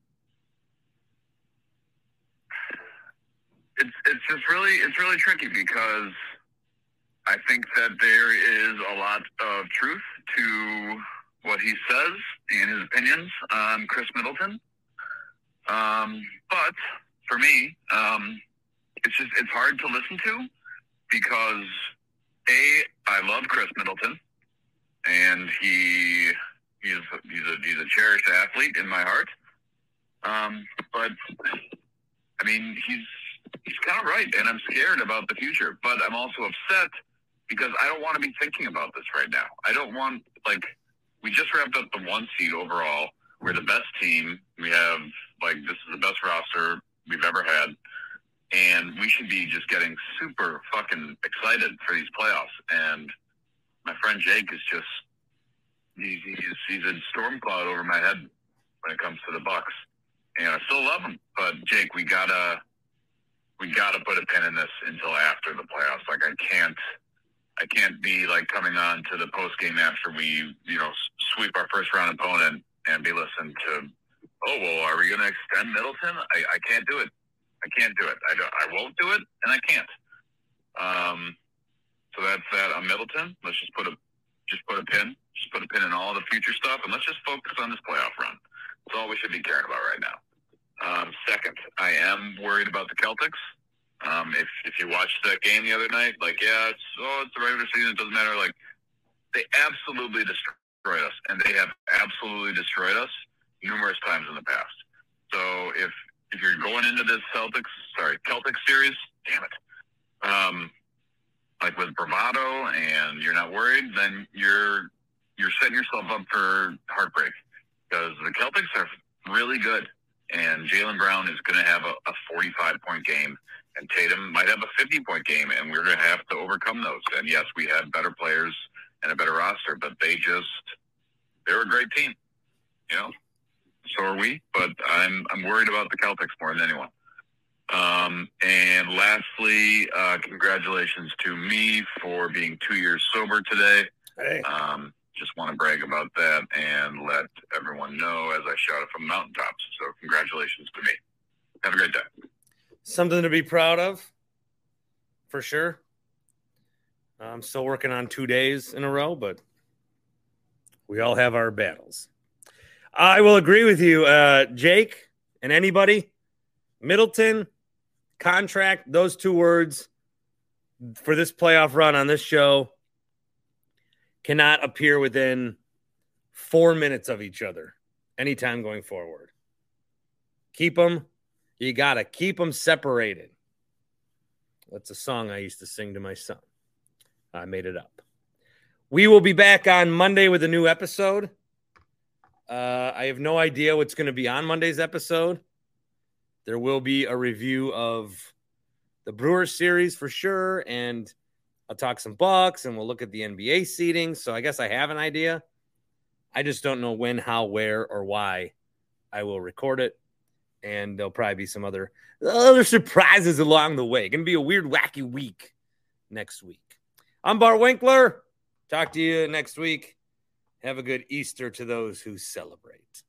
it's it's just really it's really tricky because I think that there is a lot of truth to what he says and his opinions on Khris Middleton. Um, but for me, um, it's just it's hard to listen to because a I love Khris Middleton, and he he's he's a he's a cherished athlete in my heart. Um, but I mean, he's he's kind of right, and I'm scared about the future. But I'm also upset because I don't want to be thinking about this right now. I don't want like we just wrapped up the one seed overall. We're the best team. We have like this is the best roster we've ever had. And we should be just getting super fucking excited for these playoffs. And my friend Jake is just he's he's, he's a storm cloud over my head when it comes to the Bucks. And I still love him, but Jake, we gotta we gotta put a pin in this until after the playoffs. Like I can't I can't be like coming on to the post game after we you know sweep our first round opponent and be listening to oh well are we gonna extend Middleton? I, I can't do it. I can't do it. I don't, I won't do it, and I can't. Um, so that's that on Middleton. Let's just put a just put a pin, just put a pin in all the future stuff, and let's just focus on this playoff run. That's all we should be caring about right now. Um, second, I am worried about the Celtics. Um, if if you watched that game the other night, like yeah, it's oh it's the regular season, it doesn't matter. Like they absolutely destroyed us, and they have absolutely destroyed us numerous times in the past. So if if you're going into this Celtics, sorry, Celtics series, damn it, um, like with bravado, and you're not worried, then you're you're setting yourself up for heartbreak because the Celtics are really good, and Jaylen Brown is going to have a, a 45 point game, and Tatum might have a 50 point game, and we're going to have to overcome those. And yes, we have better players and a better roster, but they just they're a great team, you know so are we. But I'm I'm worried about the Celtics more than anyone. Um, and lastly, uh, congratulations to me for being two years sober today. Hey. Um, just want to brag about that and let everyone know as I shout it from mountaintops. So congratulations to me. Have a great day. Something to be proud of, for sure. I'm still working on two days in a row, but we all have our battles. I will agree with you, uh, Jake, and anybody. Middleton contract; those two words for this playoff run on this show cannot appear within four minutes of each other anytime going forward. Keep them. You gotta keep them separated. That's a song I used to sing to my son. I made it up. We will be back on Monday with a new episode. Uh, I have no idea what's going to be on Monday's episode. There will be a review of the Brewers series for sure, and I'll talk some Bucks, and we'll look at the NBA seating. So I guess I have an idea. I just don't know when, how, where, or why I will record it, and there'll probably be some other other surprises along the way. Going to be a weird, wacky week next week. I'm Bart Winkler. Talk to you next week. Have a good Easter to those who celebrate.